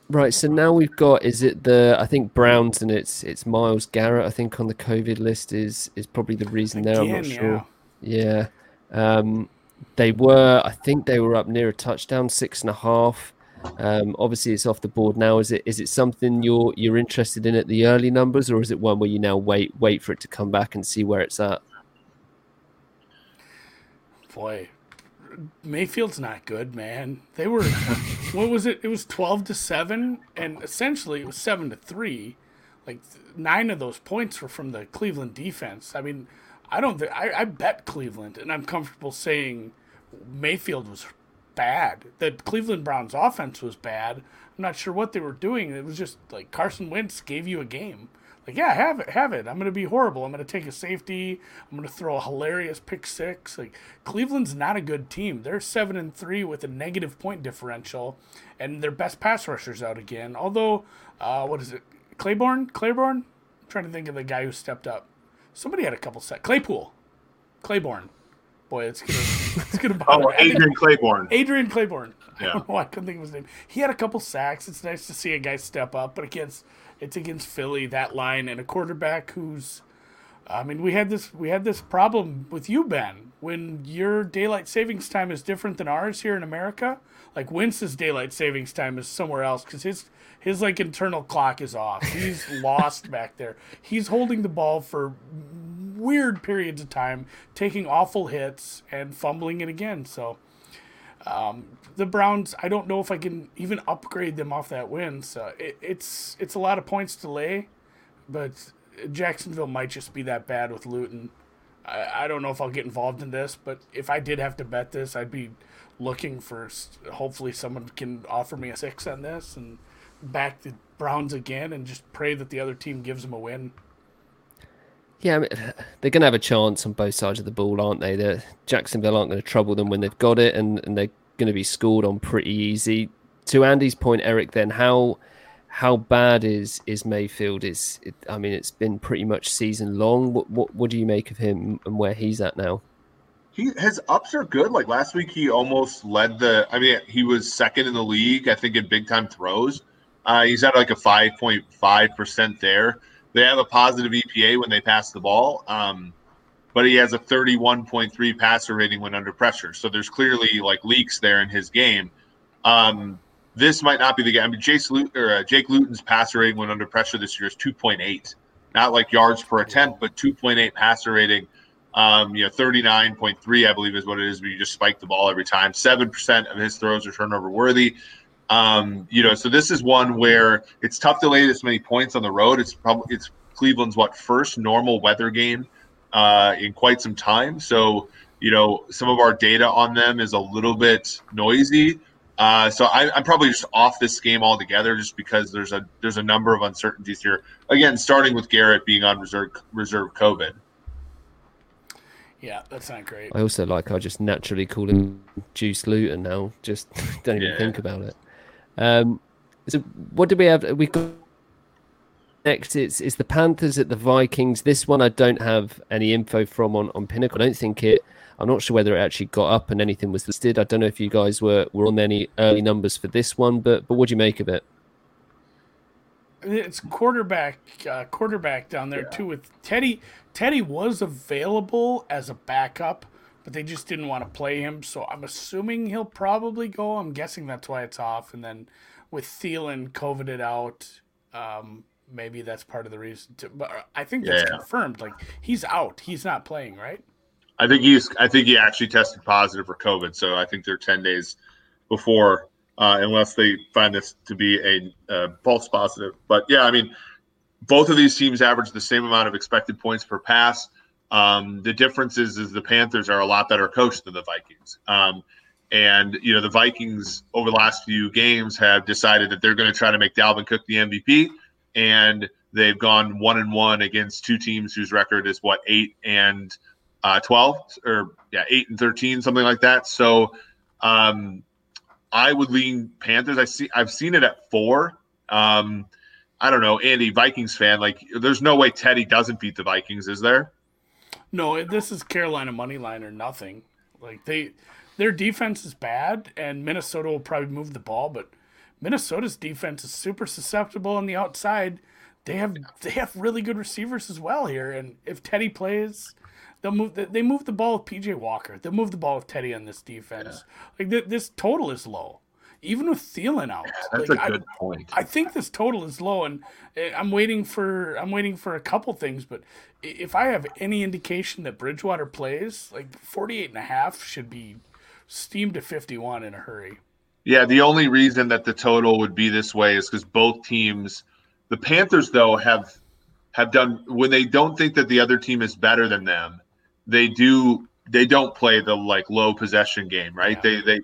Right. So now we've got is it the I think Browns and it's it's Myles Garrett I think on the COVID list is is probably the reason there. I'm not sure. Yeah. Um, they were I think they were up near a touchdown, six and a half. Um, obviously, it's off the board now. Is it is it something you're you're interested in at the early numbers, or is it one where you now wait wait for it to come back and see where it's at? Boy, Mayfield's not good, man. They were what was it? It was twelve to seven, and essentially it was seven to three. Like nine of those points were from the Cleveland defense. I mean, I don't. Th- I, I bet Cleveland, and I'm comfortable saying Mayfield was bad. The Cleveland Browns offense was bad. I'm not sure what they were doing. It was just like Carson Wentz gave you a game. Like, yeah, have it, have it. I'm gonna be horrible. I'm gonna take a safety. I'm gonna throw a hilarious pick six. Like, Cleveland's not a good team. They're seven and three with a negative point differential, and their best pass rushers out again. Although, uh, what is it? Claiborne? Claiborne? I'm trying to think of the guy who stepped up. Somebody had a couple sacks. Claypool. Claiborne. Boy, it's gonna it's gonna bother. oh, Adrian Clayborn. Adrian Clayborn. Yeah. I don't know why I couldn't think of his name. He had a couple sacks. It's nice to see a guy step up, but against it's against Philly that line and a quarterback who's. I mean, we had this we had this problem with you, Ben, when your daylight savings time is different than ours here in America. Like Wentz's daylight savings time is somewhere else because his his like internal clock is off. He's lost back there. He's holding the ball for weird periods of time, taking awful hits and fumbling it again. So um, the Browns, I don't know if I can even upgrade them off that win. So it, it's it's a lot of points to lay, but Jacksonville might just be that bad with Luton. I, I don't know if I'll get involved in this, but if I did have to bet this, I'd be looking for hopefully someone can offer me a six on this and back the Browns again and just pray that the other team gives them a win. Yeah, I mean, they're going to have a chance on both sides of the ball, aren't they? The Jacksonville aren't going to trouble them when they've got it, and, and they're going to be scored on pretty easy. To Andy's point, Eric, then how how bad is is Mayfield? Is it, I mean, it's been pretty much season long. What, what what do you make of him and where he's at now? He his ups are good. Like last week, he almost led the. I mean, he was second in the league, I think, in big time throws. Uh, he's at like a five point five percent there. They have a positive EPA when they pass the ball, um, but he has a 31.3 passer rating when under pressure. So there's clearly like leaks there in his game. Um, this might not be the game. I mean, Jace Lut- or, uh, Jake Luton's passer rating when under pressure this year is 2.8, not like yards per attempt, but 2.8 passer rating. Um, you know, 39.3, I believe, is what it is. But you just spike the ball every time. Seven percent of his throws are turnover worthy. Um, you know, so this is one where it's tough to lay this many points on the road. It's probably it's Cleveland's what first normal weather game uh, in quite some time. So you know, some of our data on them is a little bit noisy. Uh, so I, am probably just off this game altogether, just because there's a there's a number of uncertainties here. Again, starting with Garrett being on reserve reserve COVID. Yeah, that's not great. I also like I just naturally call him Juice Luton now. Just don't even yeah. think about it. Um, so what do we have? We got next. It's it's the Panthers at the Vikings. This one I don't have any info from on on Pinnacle. I don't think it. I'm not sure whether it actually got up and anything was listed. I don't know if you guys were were on any early numbers for this one, but but what do you make of it? It's quarterback uh, quarterback down there yeah. too with Teddy. Teddy was available as a backup but they just didn't want to play him. So I'm assuming he'll probably go. I'm guessing that's why it's off. And then with Thielen coveted out, um, maybe that's part of the reason. To, but I think that's yeah. confirmed. Like he's out. He's not playing, right? I think he's. I think he actually tested positive for COVID. So I think they're ten days before, uh, unless they find this to be a uh, false positive. But yeah, I mean, both of these teams average the same amount of expected points per pass. Um, the difference is, is the Panthers are a lot better coached than the Vikings. Um, and you know the Vikings over the last few games have decided that they're going to try to make Dalvin Cook the MVP, and they've gone one and one against two teams whose record is what eight and uh, 12 or yeah, 8 and 13, something like that. So um, I would lean Panthers. I see I've seen it at 4. Um, I don't know, Andy, Vikings fan, like there's no way Teddy doesn't beat the Vikings, is there? No, this is Carolina money line or nothing. Like they their defense is bad and Minnesota will probably move the ball, but Minnesota's defense is super susceptible on the outside. They have they have really good receivers as well here, and if Teddy plays, they'll move. They move the ball with PJ Walker. They'll move the ball with Teddy on this defense. Yeah. Like th- this total is low, even with Thielen out. Yeah, that's like, a good I, point. I think this total is low, and eh, I'm waiting for I'm waiting for a couple things. But if I have any indication that Bridgewater plays, like 48 and a half should be steamed to 51 in a hurry. Yeah, the only reason that the total would be this way is because both teams the Panthers, though, have have done when they don't think that the other team is better than them, they do they don't play the like low possession game, right? Yeah. They they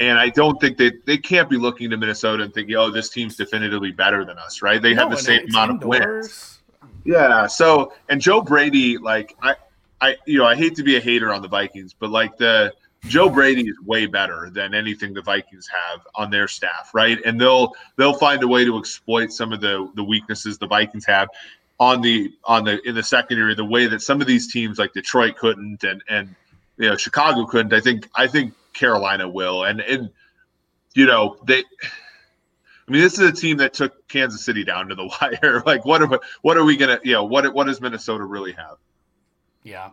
and I don't think they they can't be looking to Minnesota and thinking, oh, this team's definitively better than us, right? They no, have the same amount indoors. of wins. Yeah. So and Joe Brady, like I I you know, I hate to be a hater on the Vikings, but like the Joe Brady is way better than anything the Vikings have on their staff, right? And they'll they'll find a way to exploit some of the the weaknesses the Vikings have on the on the in the secondary the way that some of these teams like Detroit couldn't and and you know Chicago couldn't. I think I think Carolina will. And and you know, they I mean, this is a team that took Kansas City down to the wire. like, what are what are we gonna? You know, what what does Minnesota really have? Yeah,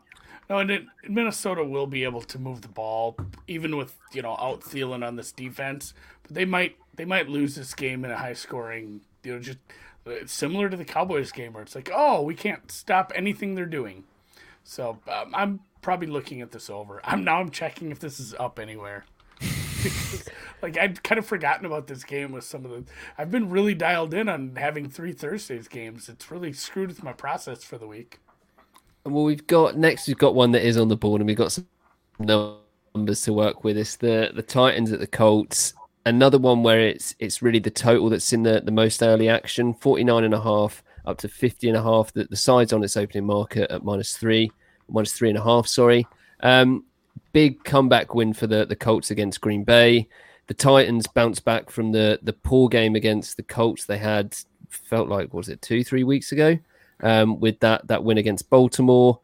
no, and it, Minnesota will be able to move the ball, even with you know out Thielen on this defense. But they might they might lose this game in a high scoring. You know, just similar to the Cowboys game where it's like, oh, we can't stop anything they're doing. So um, I'm probably looking at this over. I'm now I'm checking if this is up anywhere. like I'd kind of forgotten about this game with some of the. I've been really dialed in on having three Thursdays games. It's really screwed with my process for the week. And well, we've got next. We've got one that is on the board, and we've got some numbers to work with. It's the the Titans at the Colts. Another one where it's it's really the total that's in the, the most early action 49 and a half up to 50 and a half. The, the sides on its opening market at minus three, minus three and a half. Sorry. Um, big comeback win for the, the Colts against Green Bay. The Titans bounced back from the the poor game against the Colts they had felt like was it two three weeks ago um, with that that win against Baltimore.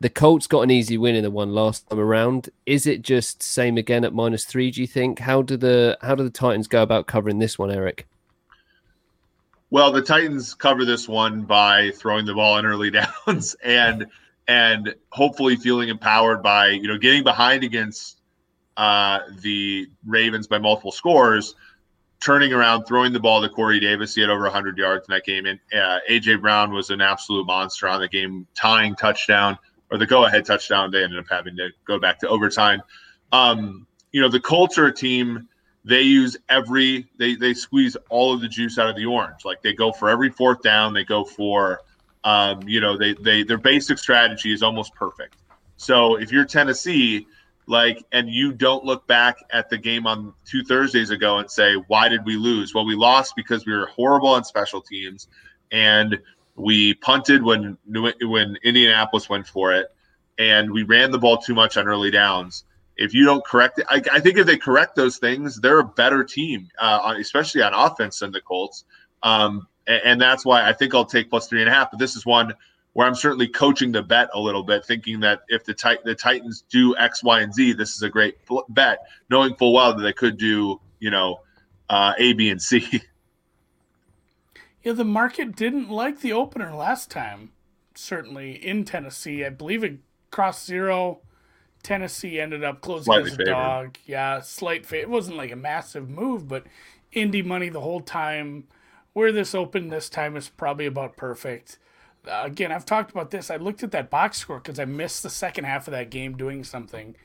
The Colts got an easy win in the one last time around. Is it just same again at minus three? Do you think? How do the how do the Titans go about covering this one, Eric? Well, the Titans cover this one by throwing the ball in early downs and and hopefully feeling empowered by you know getting behind against uh, the Ravens by multiple scores turning around, throwing the ball to Corey Davis. He had over 100 yards in that game. And uh, A.J. Brown was an absolute monster on the game, tying touchdown or the go ahead touchdown. They ended up having to go back to overtime. Um, you know, the Colts are a team, they use every, they, they squeeze all of the juice out of the orange. Like they go for every fourth down, they go for, um, you know, they, they, their basic strategy is almost perfect. So if you're Tennessee, like and you don't look back at the game on two Thursdays ago and say why did we lose? Well, we lost because we were horrible on special teams and we punted when when Indianapolis went for it and we ran the ball too much on early downs. If you don't correct it, I, I think if they correct those things, they're a better team, uh, especially on offense than the Colts. Um, and, and that's why I think I'll take plus three and a half. But this is one where I'm certainly coaching the bet a little bit, thinking that if the tit- the Titans do X, Y, and Z, this is a great bet, knowing full well that they could do, you know, uh, A, B, and C. Yeah, the market didn't like the opener last time. Certainly in Tennessee, I believe it crossed zero. Tennessee ended up closing Slightly as a favored. dog. Yeah, slight. Fa- it wasn't like a massive move, but Indy money the whole time. Where this opened this time is probably about perfect again, I've talked about this. I looked at that box score because I missed the second half of that game doing something.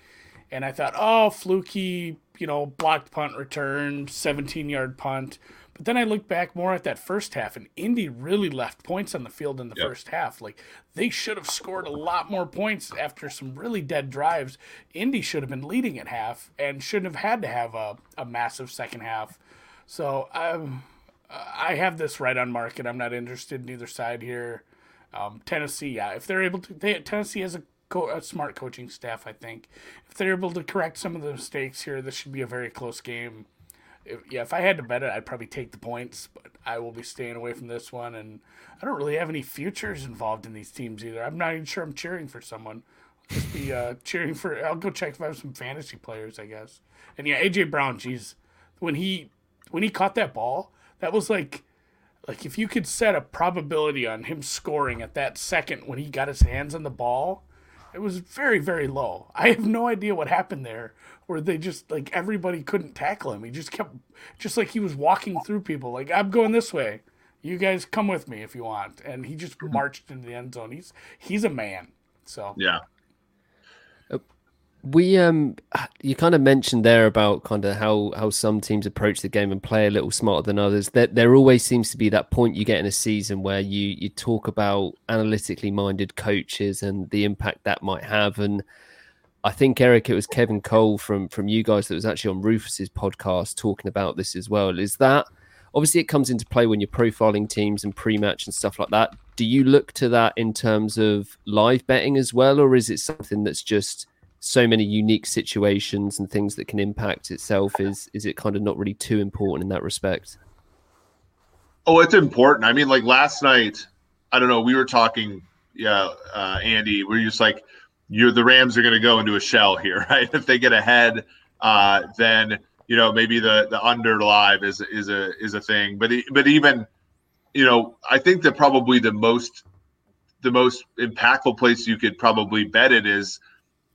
And I thought, oh, fluky, you know, blocked punt return, 17 yard punt. But then I looked back more at that first half, and Indy really left points on the field in the yep. first half. Like, they should have scored a lot more points after some really dead drives. Indy should have been leading at half and shouldn't have had to have a, a massive second half. So um, I have this right on market. I'm not interested in either side here. Um, Tennessee, yeah, if they're able to, they, Tennessee has a co- a smart coaching staff. I think if they're able to correct some of the mistakes here, this should be a very close game. If, yeah, if I had to bet it, I'd probably take the points, but I will be staying away from this one. And I don't really have any futures involved in these teams either. I'm not even sure I'm cheering for someone. I'll just be uh, cheering for. I'll go check if I have some fantasy players, I guess. And yeah, AJ Brown, geez, when he when he caught that ball, that was like like if you could set a probability on him scoring at that second when he got his hands on the ball, it was very very low. I have no idea what happened there where they just like everybody couldn't tackle him. He just kept just like he was walking through people like I'm going this way. You guys come with me if you want. And he just marched into the end zone. He's he's a man. So Yeah. We um, you kind of mentioned there about kind of how how some teams approach the game and play a little smarter than others. There there always seems to be that point you get in a season where you you talk about analytically minded coaches and the impact that might have. And I think Eric, it was Kevin Cole from from you guys that was actually on Rufus's podcast talking about this as well. Is that obviously it comes into play when you're profiling teams and pre-match and stuff like that. Do you look to that in terms of live betting as well, or is it something that's just so many unique situations and things that can impact itself is is it kind of not really too important in that respect? Oh it's important. I mean like last night i don't know we were talking yeah uh, andy we're just like you're the rams are going to go into a shell here right? If they get ahead uh, then you know maybe the the under live is is a is a thing. But but even you know i think that probably the most the most impactful place you could probably bet it is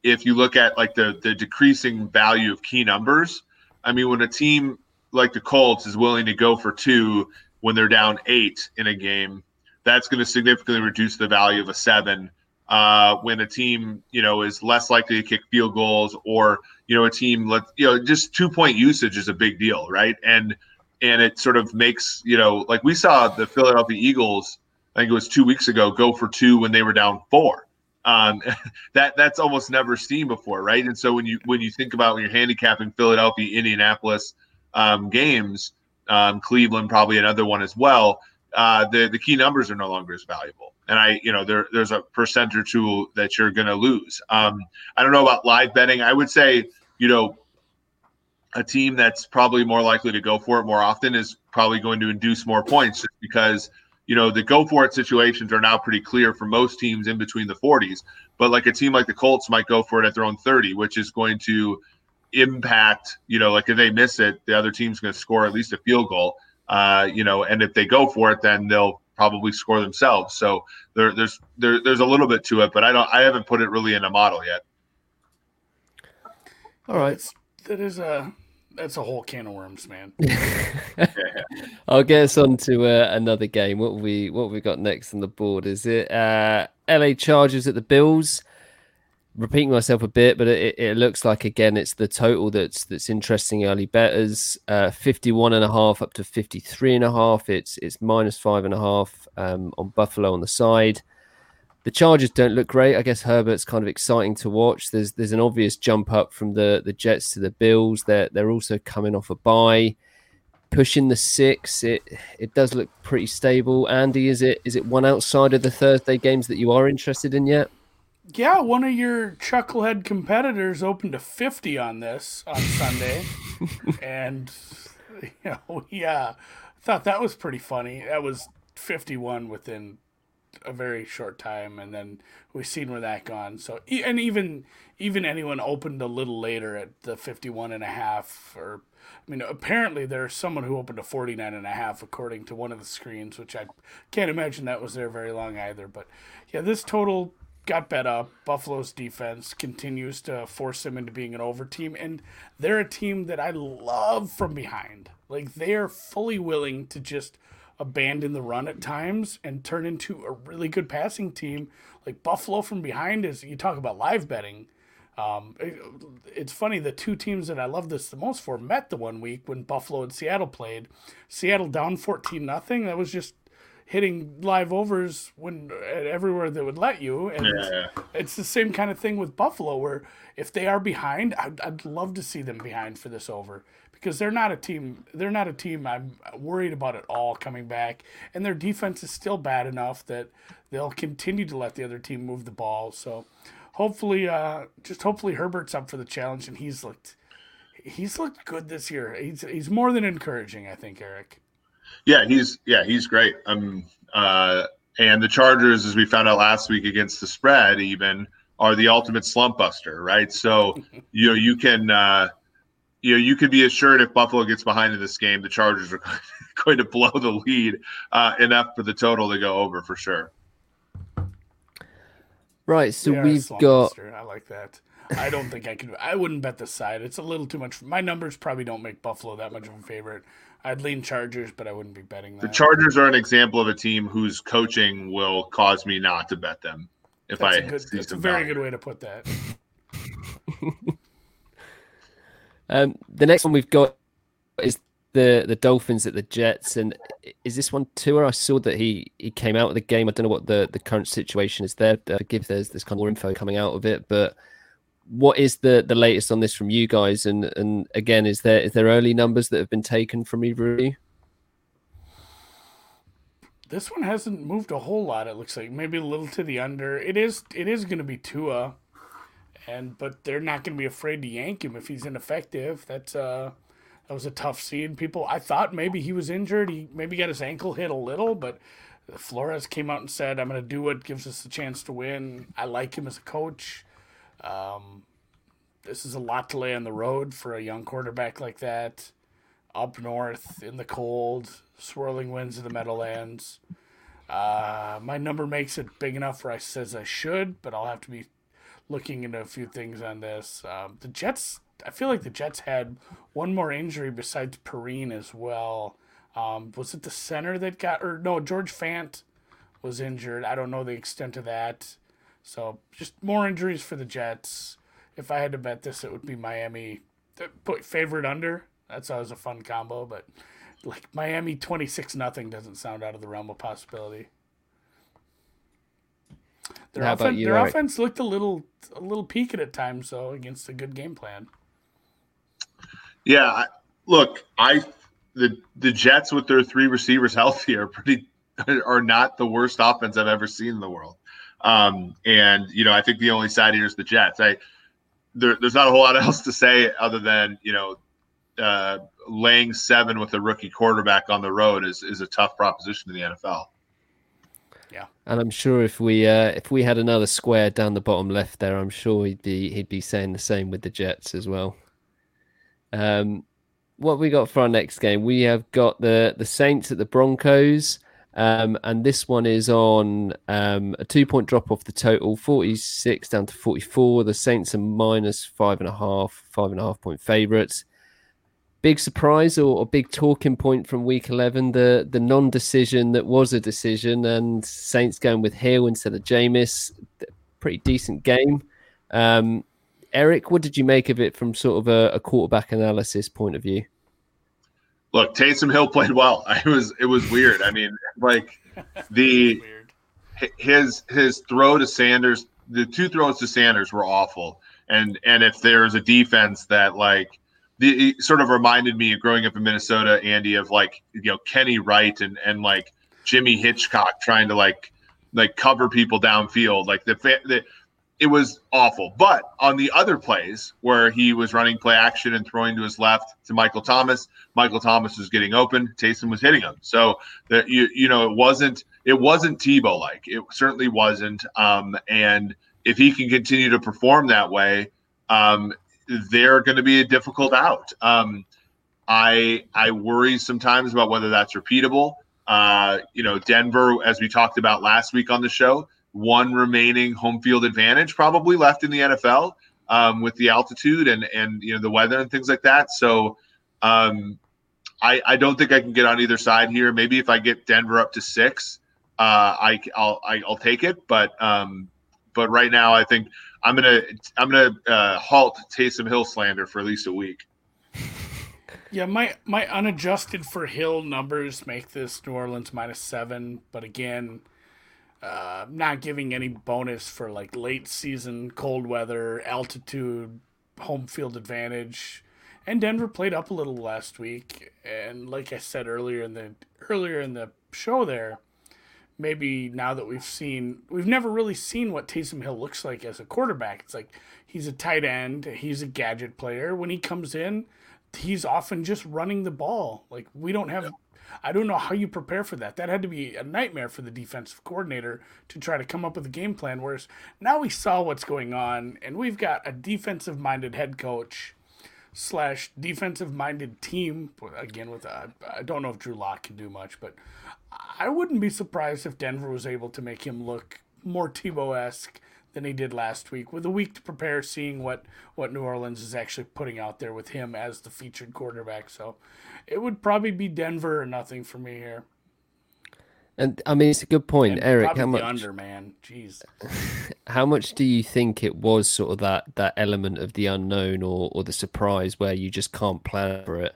if you look at like the the decreasing value of key numbers, I mean, when a team like the Colts is willing to go for two when they're down eight in a game, that's going to significantly reduce the value of a seven. Uh, when a team, you know, is less likely to kick field goals, or you know, a team let you know, just two point usage is a big deal, right? And and it sort of makes you know, like we saw the Philadelphia Eagles, I think it was two weeks ago, go for two when they were down four um, that that's almost never seen before, right? And so when you when you think about when you're handicapping Philadelphia, Indianapolis um, games, um, Cleveland probably another one as well. Uh, the the key numbers are no longer as valuable, and I you know there there's a percent or two that you're going to lose. Um, I don't know about live betting. I would say you know a team that's probably more likely to go for it more often is probably going to induce more points just because you know, the go for it situations are now pretty clear for most teams in between the 40s. But like a team like the Colts might go for it at their own 30, which is going to impact, you know, like if they miss it, the other team's going to score at least a field goal. Uh, you know, and if they go for it, then they'll probably score themselves. So there, there's there, there's a little bit to it, but I don't I haven't put it really in a model yet. All right. that is a that's a whole can of worms, man. I'll get us on to uh, another game. What we what we got next on the board? Is it uh, LA Chargers at the Bills? Repeating myself a bit, but it, it looks like again it's the total that's that's interesting. Early bettors, uh, 51 and a half up to 53 and a half. It's it's minus five and a half um, on Buffalo on the side the Chargers don't look great. I guess Herbert's kind of exciting to watch. There's there's an obvious jump up from the the Jets to the Bills. They're they're also coming off a bye, pushing the six. It it does look pretty stable. Andy, is it is it one outside of the Thursday games that you are interested in yet? Yeah, one of your chucklehead competitors opened a fifty on this on Sunday, and you know, yeah, I thought that was pretty funny. That was fifty one within a very short time, and then we've seen where that gone. So, and even even anyone opened a little later at the 51 and a half, or I mean, apparently there's someone who opened a 49 and a half according to one of the screens, which I can't imagine that was there very long either. But yeah, this total got bet up. Buffalo's defense continues to force them into being an over team, and they're a team that I love from behind. Like they are fully willing to just abandon the run at times and turn into a really good passing team. Like Buffalo from behind is you talk about live betting. Um, it, it's funny the two teams that I love this the most for met the one week when Buffalo and Seattle played. Seattle down fourteen nothing. That was just hitting live overs when everywhere they would let you, and yeah. it's the same kind of thing with Buffalo where if they are behind, I'd, I'd love to see them behind for this over because they're not a team. They're not a team I'm worried about at all coming back, and their defense is still bad enough that they'll continue to let the other team move the ball. So hopefully, uh, just hopefully Herbert's up for the challenge, and he's looked he's looked good this year. He's he's more than encouraging, I think, Eric. Yeah, he's yeah he's great. Um, uh, and the Chargers, as we found out last week against the spread, even are the ultimate slump buster, right? So you know you can uh, you know you can be assured if Buffalo gets behind in this game, the Chargers are going to blow the lead uh, enough for the total to go over for sure. Right, so we've got. Buster. I like that. I don't think I could. I wouldn't bet the side. It's a little too much. My numbers probably don't make Buffalo that much of a favorite. I'd lean Chargers, but I wouldn't be betting that. The Chargers are an example of a team whose coaching will cause me not to bet them. If that's I, a good, that's a very value. good way to put that. um, the next one we've got is the the Dolphins at the Jets, and is this one Tua? I saw that he he came out of the game. I don't know what the the current situation is there. Uh, give there's there's kind of more info coming out of it, but what is the the latest on this from you guys? And and again, is there is there early numbers that have been taken from either of you? This one hasn't moved a whole lot. It looks like maybe a little to the under. It is it is going to be Tua, and but they're not going to be afraid to yank him if he's ineffective. That's uh that was a tough scene. People, I thought maybe he was injured. He maybe got his ankle hit a little, but Flores came out and said, "I'm going to do what gives us a chance to win." I like him as a coach. Um, this is a lot to lay on the road for a young quarterback like that. Up north in the cold, swirling winds of the Meadowlands. Uh, my number makes it big enough where I says I should, but I'll have to be looking into a few things on this. Um, the Jets, I feel like the Jets had one more injury besides Perine as well. Um, was it the center that got, or no, George Fant was injured. I don't know the extent of that. So just more injuries for the Jets. If I had to bet this, it would be Miami. Put favorite under. That's always a fun combo, but like Miami twenty six nothing doesn't sound out of the realm of possibility. Their, How offen- you, their offense looked a little a little peaked at times, though, against a good game plan. Yeah, look, I the the Jets with their three receivers healthy are pretty are not the worst offense I've ever seen in the world. Um, and you know, I think the only side here is the Jets. I there, there's not a whole lot else to say other than you know, uh, laying seven with a rookie quarterback on the road is is a tough proposition in the NFL. Yeah, and I'm sure if we uh, if we had another square down the bottom left there, I'm sure he'd be he'd be saying the same with the Jets as well. Um, what we got for our next game? We have got the the Saints at the Broncos. Um, and this one is on um, a two point drop off the total 46 down to 44. The Saints are minus five and a half, five and a half point favorites. Big surprise or, or big talking point from week 11 the, the non decision that was a decision, and Saints going with Hill instead of Jameis. Pretty decent game. Um, Eric, what did you make of it from sort of a, a quarterback analysis point of view? look, Taysom Hill played well. It was it was weird. I mean, like the his his throw to Sanders, the two throws to Sanders were awful. And and if there's a defense that like the sort of reminded me of growing up in Minnesota, Andy, of like you know Kenny Wright and and like Jimmy Hitchcock trying to like like cover people downfield. Like the the it was awful. But on the other plays where he was running play action and throwing to his left to Michael Thomas, Michael Thomas was getting open. Taysom was hitting him. So that you you know it wasn't it wasn't Tebow like it certainly wasn't. Um, and if he can continue to perform that way, um, they're going to be a difficult out. Um, I I worry sometimes about whether that's repeatable. Uh, you know, Denver, as we talked about last week on the show, one remaining home field advantage probably left in the NFL um, with the altitude and and you know the weather and things like that. So um, I I don't think I can get on either side here. Maybe if I get Denver up to six, uh, I I'll I, i will take it. But um, but right now I think I'm gonna I'm gonna uh, halt Taysom Hill slander for at least a week. Yeah, my my unadjusted for Hill numbers make this New Orleans minus seven, but again uh, not giving any bonus for like late season cold weather, altitude, home field advantage. And Denver played up a little last week, and like I said earlier in the earlier in the show, there, maybe now that we've seen, we've never really seen what Taysom Hill looks like as a quarterback. It's like he's a tight end, he's a gadget player. When he comes in, he's often just running the ball. Like we don't have. I don't know how you prepare for that. That had to be a nightmare for the defensive coordinator to try to come up with a game plan. Whereas now we saw what's going on, and we've got a defensive minded head coach slash defensive minded team. Again, with uh, I don't know if Drew Lock can do much, but I wouldn't be surprised if Denver was able to make him look more Tebow esque than he did last week, with a week to prepare, seeing what what New Orleans is actually putting out there with him as the featured quarterback. So it would probably be Denver or nothing for me here. And I mean, it's a good point, And Eric. probably How the much? under man? Jeez. How much do you think it was sort of that that element of the unknown or or the surprise where you just can't plan for it?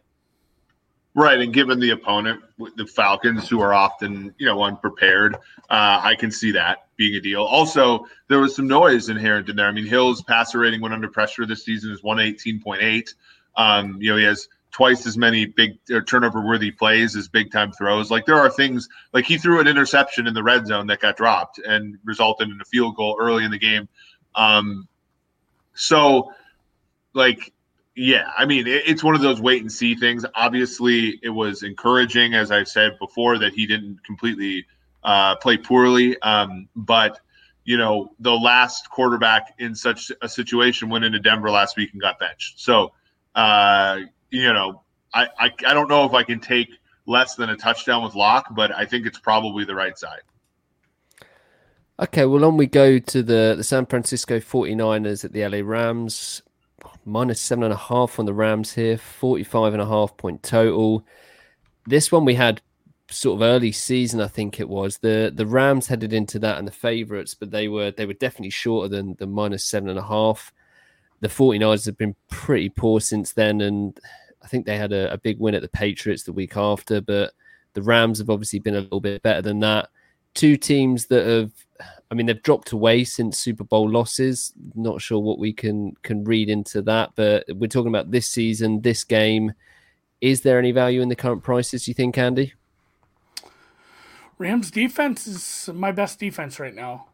Right, and given the opponent, the Falcons, who are often you know unprepared, uh, I can see that being a deal. Also, there was some noise inherent in there. I mean, Hill's passer rating when under pressure this season is one eighteen point eight. Um, you know, he has twice as many big turnover worthy plays as big time throws. Like there are things like he threw an interception in the red zone that got dropped and resulted in a field goal early in the game. Um, so, like yeah, I mean, it, it's one of those wait and see things. Obviously, it was encouraging, as I said before, that he didn't completely uh, play poorly. Um, but you know, the last quarterback in such a situation went into Denver last week and got benched. So, uh, you know, I, I I don't know if I can take less than a touchdown with Lock, but I think it's probably the right side. Okay, well, on we go to the, the San Francisco 49ers at the LA Rams. Minus seven and a half on the Rams here, 45 and a half point total. This one we had sort of early season, I think it was. The the Rams headed into that and the favourites, but they were they were definitely shorter than the minus seven and a half. The 49ers have been pretty poor since then, and I think they had a, a big win at the Patriots the week after, but the Rams have obviously been a little bit better than that. Two teams that have I mean, they've dropped away since Super Bowl losses. Not sure what we can can read into that, but we're talking about this season, this game. Is there any value in the current prices? You think, Andy? Rams defense is my best defense right now.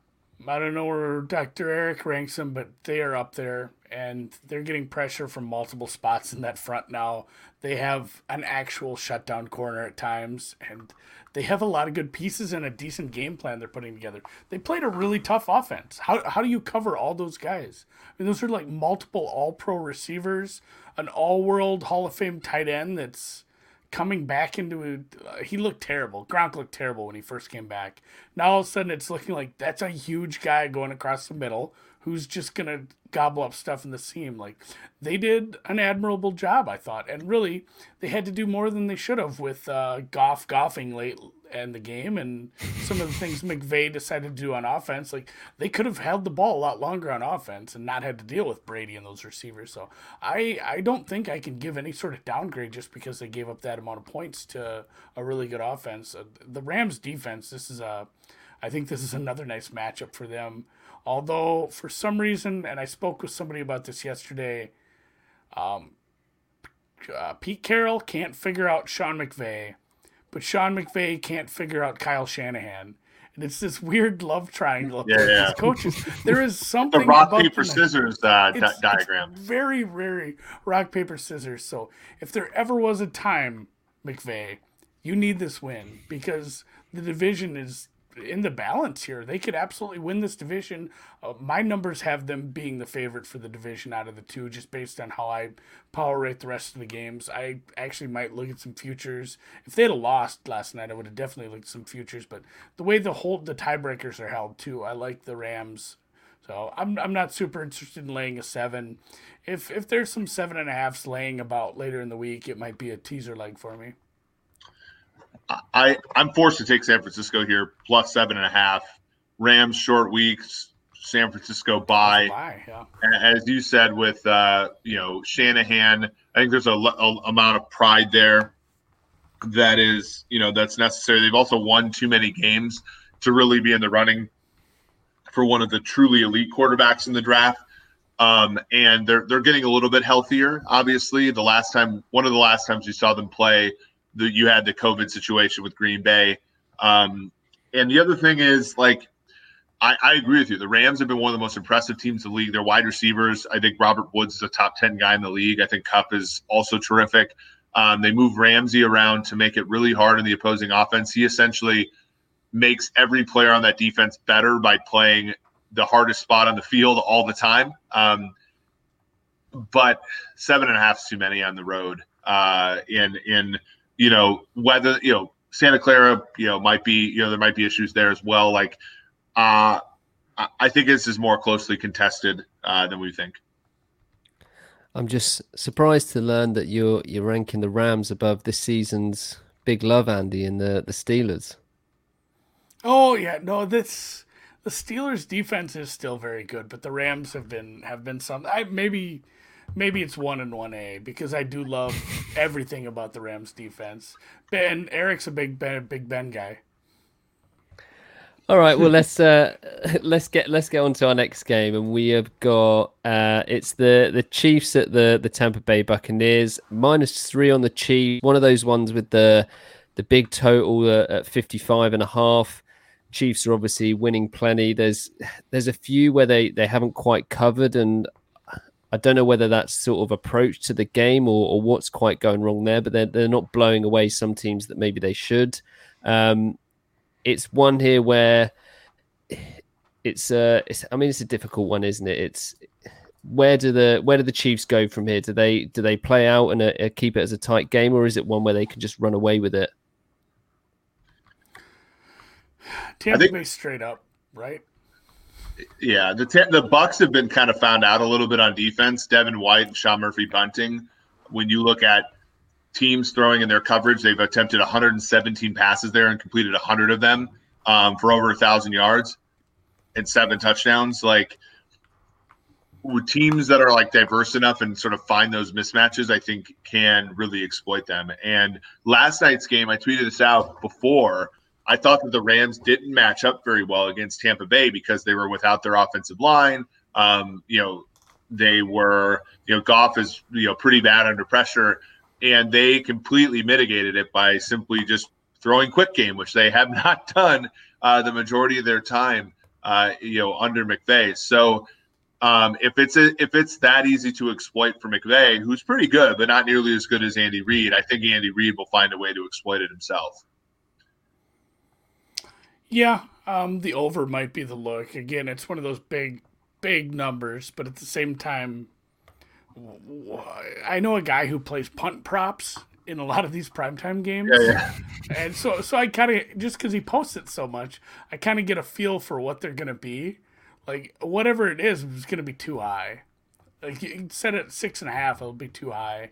I don't know where Dr. Eric ranks them, but they are up there and they're getting pressure from multiple spots in that front now. They have an actual shutdown corner at times and they have a lot of good pieces and a decent game plan they're putting together. They played a really tough offense. How, how do you cover all those guys? I mean, those are like multiple all pro receivers, an all world Hall of Fame tight end that's coming back into uh, he looked terrible. Gronk looked terrible when he first came back. Now all of a sudden it's looking like that's a huge guy going across the middle who's just gonna gobble up stuff in the seam. Like they did an admirable job, I thought, and really they had to do more than they should have with uh, Goff golfing late in the game and some of the things McVay decided to do on offense. Like they could have held the ball a lot longer on offense and not had to deal with Brady and those receivers. So I I don't think I can give any sort of downgrade just because they gave up that amount of points to a really good offense. Uh, the Rams defense, this is a I think this is another nice matchup for them. Although for some reason, and I spoke with somebody about this yesterday, um, uh, Pete Carroll can't figure out Sean McVay, but Sean McVay can't figure out Kyle Shanahan. And it's this weird love triangle Yeah, yeah. these coaches. There is The something rock about paper them scissors uh, di- it's- it's diagram. very, very rock paper scissors. So if there ever was a time, McVay, you need this win because the division is in the balance here. They could absolutely win this division. Uh, my numbers have them being the favorite for the division out of the two, just based on how I power rate the rest of the games. I actually might look at some futures. If they had lost last night, I would have definitely looked at some futures. But the way the whole the tiebreakers are held too, I like the Rams. So I'm I'm not super interested in laying a seven. If if there's some seven and a halfs laying about later in the week, it might be a teaser leg for me. I I'm forced to take San Francisco here plus seven and a half. Rams short weeks. San Francisco bye. Bye, yeah. As you said with uh, you know Shanahan, I think there's a amount of pride there that is you know that's necessary. They've also won too many games to really be in the running for one of the truly elite quarterbacks in the draft. Um, and they're they're getting a little bit healthier. Obviously, the last time, one of the last times you saw them play, the, you had the COVID situation with Green Bay, um, and the other thing is like I, I, agree with you. The Rams have been one of the most impressive teams in the league. Their wide receivers, I think Robert Woods is a top 10 guy in the league. I think Kupp is also terrific. Um, they move Ramsey around to make it really hard in the opposing offense. He essentially makes every player on that defense better by playing the hardest spot on the field all the time. Um, but seven and a half is too many on the road. Uh, in in you know whether you know Santa Clara, you know might be you know there might be issues there as well. Like uh, I think this is more closely contested uh, than we think. I'm just surprised to learn that you're you're ranking the Rams above this season's big love, Andy, and the the Steelers. Oh yeah, no, this the Steelers defense is still very good, but the Rams have been have been some. I maybe maybe it's one and one A because I do love everything about the Rams defense. Ben Eric's a big Ben Big Ben guy. All right, well let's uh, let's get let's get on to our next game, and we have got uh, it's the the Chiefs at the the Tampa Bay Buccaneers minus three on the Chiefs. One of those ones with the the big total at 55 and a half. Chiefs are obviously winning plenty. There's there's a few where they they haven't quite covered, and I don't know whether that's sort of approach to the game or, or what's quite going wrong there. But they're they're not blowing away some teams that maybe they should. Um, it's one here where it's uh it's I mean it's a difficult one, isn't it? It's where do the where do the Chiefs go from here? Do they do they play out and uh, uh keep it as a tight game, or is it one where they can just run away with it? Tampa think, Bay straight up, right? Yeah, the the Bucks have been kind of found out a little bit on defense. Devin White and Sean Murphy-Bunting. When you look at teams throwing in their coverage. They've attempted 117 passes there and completed 100 of them um, for over a thousand yards and seven touchdowns. Like with teams that are like diverse enough and sort of find those mismatches, I think can really exploit them. And last night's game, I tweeted this out before. I thought that the Rams didn't match up very well against Tampa Bay because they were without their offensive line. Um, you know, they were, you know, Goff is, you know, pretty bad under pressure and they completely mitigated it by simply just throwing quick game, which they have not done uh, the majority of their time, uh, you know, under McVay. So um, if it's a, if it's that easy to exploit for McVay, who's pretty good but not nearly as good as Andy Reid, I think Andy Reid will find a way to exploit it himself. Yeah, um, the over might be the look. Again, it's one of those big, big numbers, but at the same time, I know a guy who plays punt props in a lot of these primetime games. Yeah, yeah. And so so I kind of just because he posts it so much, I kind of get a feel for what they're gonna be. Like whatever it is, it's gonna be too high. Like you said at six and a half, it'll be too high.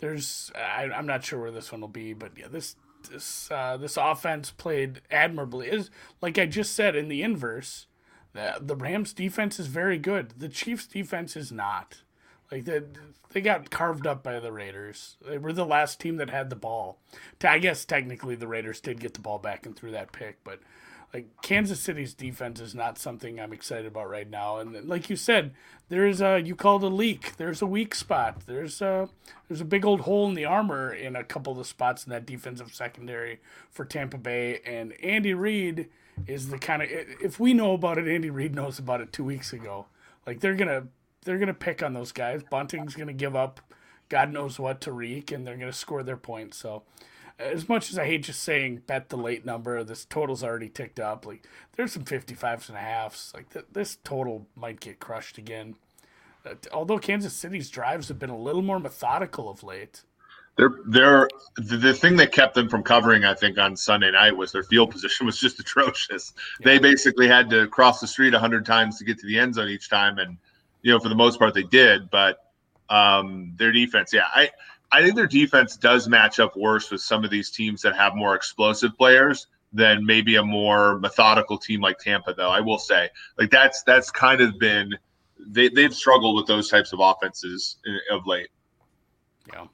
There's I, I'm not sure where this one will be, but yeah, this this uh, this offense played admirably. Is like I just said in the inverse, the the Rams defense is very good. The Chiefs defense is not. Like they they got carved up by the Raiders. They were the last team that had the ball. I guess technically the Raiders did get the ball back and threw that pick, but like Kansas City's defense is not something I'm excited about right now. And like you said, there's a you called a leak. There's a weak spot. There's a there's a big old hole in the armor in a couple of the spots in that defensive secondary for Tampa Bay. And Andy Reid is the kind of if we know about it, Andy Reid knows about it two weeks ago. Like they're gonna they're gonna pick on those guys. Bunting's gonna give up God knows what to Reek, and they're gonna score their points. So, as much as I hate just saying bet the late number, this total's already ticked up. Like there's some 55s and a halfs. Like th- this total might get crushed again. Uh, although Kansas City's drives have been a little more methodical of late. They're, they're the thing that kept them from covering, I think, on Sunday night was their field position was just atrocious. Yeah. They basically had to cross the street hundred times to get to the end zone each time, and you know, for the most part, they did. But um, their defense, yeah, I I think their defense does match up worse with some of these teams that have more explosive players than maybe a more methodical team like Tampa. Though I will say, like that's that's kind of been they they've struggled with those types of offenses of late. Yeah.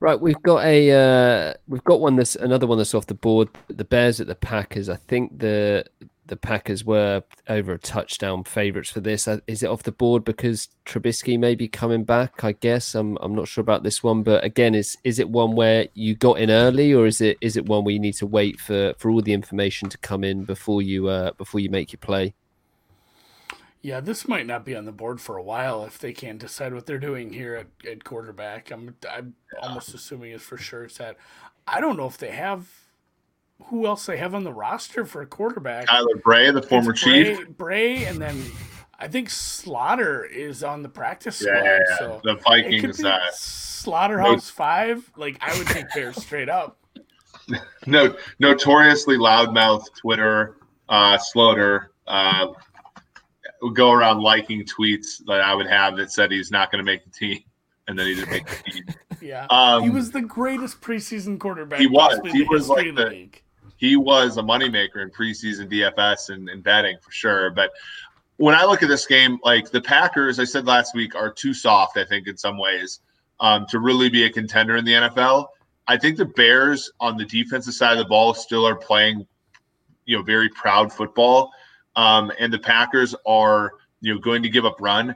Right, we've got a uh, we've got one that's another one that's off the board. The Bears at the Packers. I think the the Packers were over a touchdown favourites for this. Uh, is it off the board because Trubisky may be coming back? I guess I'm I'm not sure about this one, but again, is is it one where you got in early, or is it is it one where you need to wait for for all the information to come in before you uh, before you make your play? Yeah, this might not be on the board for a while if they can't decide what they're doing here at, at quarterback. I'm I'm almost assuming it's for sure it's that. I don't know if they have who else they have on the roster for a quarterback. Tyler Bray, the former It's Bray, chief. Bray, and then I think Sloter is on the practice squad. Yeah, yeah, yeah. So the Vikings. Uh, Slaughterhouse Five. Like I would take Bears straight up. no, notoriously loudmouth Twitter uh, Sloter uh, would go around liking tweets that I would have that said he's not going to make the team, and then he didn't make the team. Yeah, Um, he was the greatest preseason quarterback. He was. He the was like the the- league. He was a moneymaker in preseason DFS and, and betting for sure. But when I look at this game, like the Packers, I said last week, are too soft, I think, in some ways, um, to really be a contender in the NFL. I think the Bears on the defensive side of the ball still are playing, you know, very proud football. Um, and the Packers are, you know, going to give up run.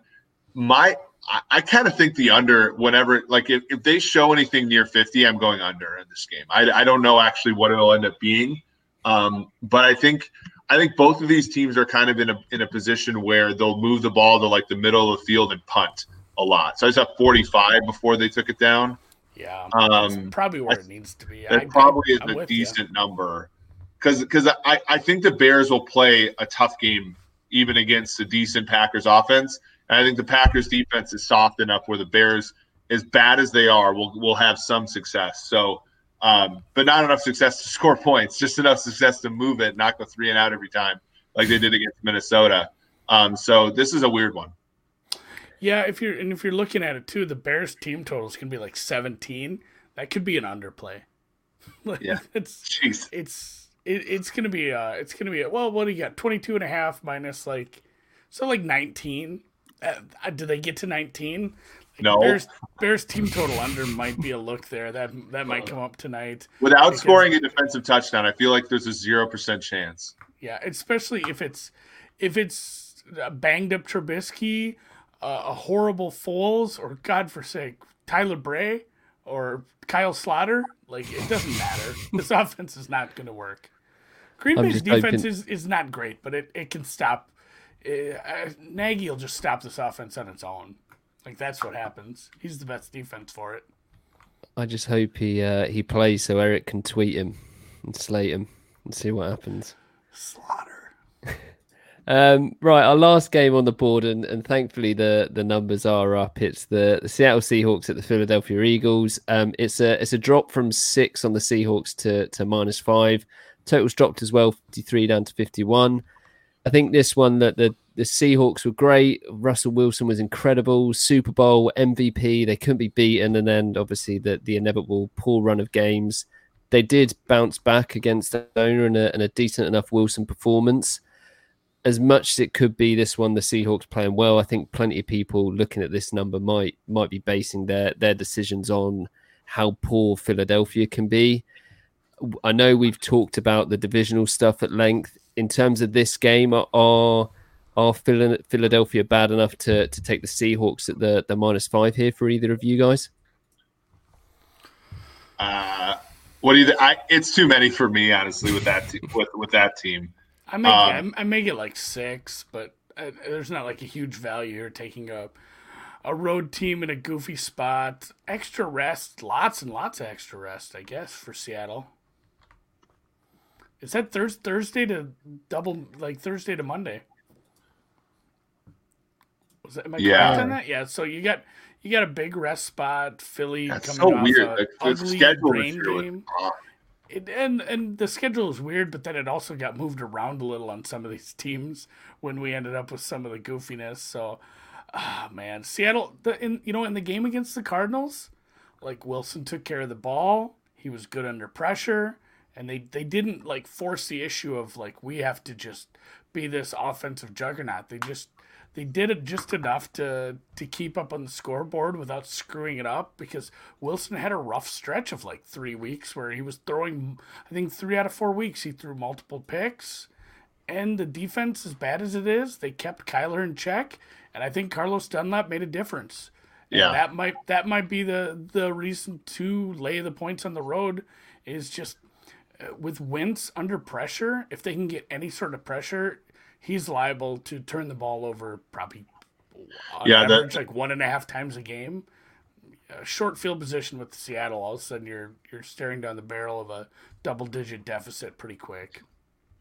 My I, I kind of think the under whenever like if, if they show anything near 50, I'm going under in this game. I, I don't know actually what it'll end up being. Um, but I think I think both of these teams are kind of in a in a position where they'll move the ball to like the middle of the field and punt a lot. So I saw 45 before they took it down. Yeah, Um, probably where it needs to be. That probably is I'm a decent number because because I, I think the Bears will play a tough game even against a decent Packers offense. And I think the Packers defense is soft enough where the Bears, as bad as they are, will will have some success. So, um, but not enough success to score points, just enough success to move it, not go three and out every time like they did against Minnesota. Um, so this is a weird one. Yeah, if you're and if you're looking at it too, the Bears team total is gonna be like 17. That could be an underplay. like, Yeah. it's Jeez. it's it, it's gonna be uh it's gonna be well what do you got 22 and a half minus like so like 19 uh, uh, do they get to 19 like No. bears bears team total under might be a look there that that might come up tonight Without Because- scoring a defensive touchdown, I feel like there's a zero percent chance. yeah especially if it's if it's a banged up Trubisky uh, a horrible Foles or god forsake Tyler Bray or Kyle Sloter like it doesn't matter this offense is not going to work Green Bay's defense hoping- is, is not great, but it, it can stop. Uh, uh, Nagy will just stop this offense on its own. Like that's what happens. He's the best defense for it. I just hope he uh, he plays so Eric can tweet him and slate him and see what happens. Sloter. Um, right, our last game on the board, and, and thankfully the, the numbers are up. It's the, the Seattle Seahawks at the Philadelphia Eagles. Um, it's a it's a drop from six on the Seahawks to to minus five. Totals dropped as well, fifty three down to fifty one. I think this one that the the Seahawks were great. Russell Wilson was incredible. Super Bowl MVP. They couldn't be beaten, and then obviously the the inevitable poor run of games. They did bounce back against Arizona and a, and a decent enough Wilson performance as much as it could be this one, the Seahawks playing well. I think plenty of people looking at this number might might be basing their their decisions on how poor Philadelphia can be. I know we've talked about the divisional stuff at length. In terms of this game, are are Philadelphia bad enough to to take the Seahawks at the the minus five here for either of you guys? Uh, what do you? Th- I, it's too many for me, honestly, with that te- with with that team. I may Um, I may get like six, but uh, there's not like a huge value here taking a a road team in a goofy spot. Extra rest, lots and lots of extra rest, I guess, for Seattle. Is that Thurs Thursday to double like Thursday to Monday? Was that, am I Yeah. correct on that? Yeah. So you got you got a big rest spot. Philly That's coming so off weird. a the ugly schedule rain game it, and and the schedule is weird, but then it also got moved around a little on some of these teams when we ended up with some of the goofiness. So, ah man, Seattle. The in you know in the game against the Cardinals, like Wilson took care of the ball. He was good under pressure, and they they didn't like force the issue of like we have to just be this offensive juggernaut. They just they did it just enough to to keep up on the scoreboard without screwing it up because Wilson had a rough stretch of like three weeks where he was throwing I think three out of four weeks he threw multiple picks and the defense, as bad as it is, they kept Kyler in check, and I think Carlos Dunlap made a difference. And Yeah. that might that might be the the reason to lay the points on the road is just with Wentz under pressure. If they can get any sort of pressure, he's liable to turn the ball over probably Yeah, that- like one and a half times a game. A short field position with Seattle, all of a sudden you're you're staring down the barrel of a double digit deficit pretty quick.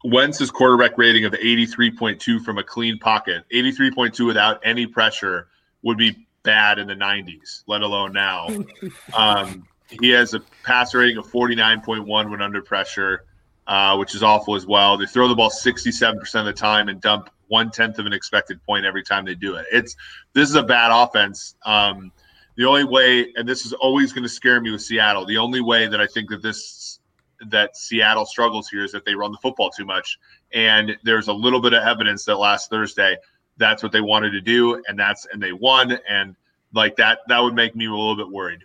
Wentz's quarterback rating of 83.2 from a clean pocket, 83.2 without any pressure would be bad in the 90s, let alone now. um, he has a passer rating of 49.1 when under pressure, uh, which is awful as well. They throw the ball 67% of the time and dump one tenth of an expected point every time they do it. It's this is a bad offense. Um, the only way, and this is always going to scare me with Seattle. The only way that I think that this that Seattle struggles here is that they run the football too much. And there's a little bit of evidence that last Thursday that's what they wanted to do, and that's and they won. And like that, that would make me a little bit worried.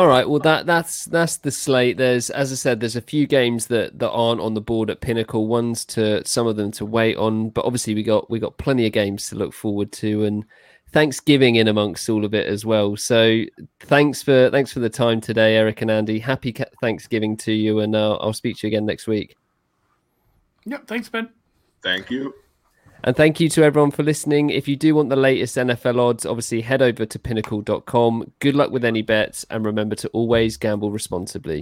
All right, well that that's that's the slate. There's as I said, there's a few games that that aren't on the board at Pinnacle. Ones to some of them to wait on, but obviously we got we got plenty of games to look forward to, and Thanksgiving in amongst all of it as well. So thanks for thanks for the time today, Eric and Andy. Happy Thanksgiving to you, and uh, I'll speak to you again next week. Yep, thanks, Ben. Thank you. And thank you to everyone for listening. If you do want the latest NFL odds, obviously head over to pinnacle.com. Good luck with any bets, and remember to always gamble responsibly.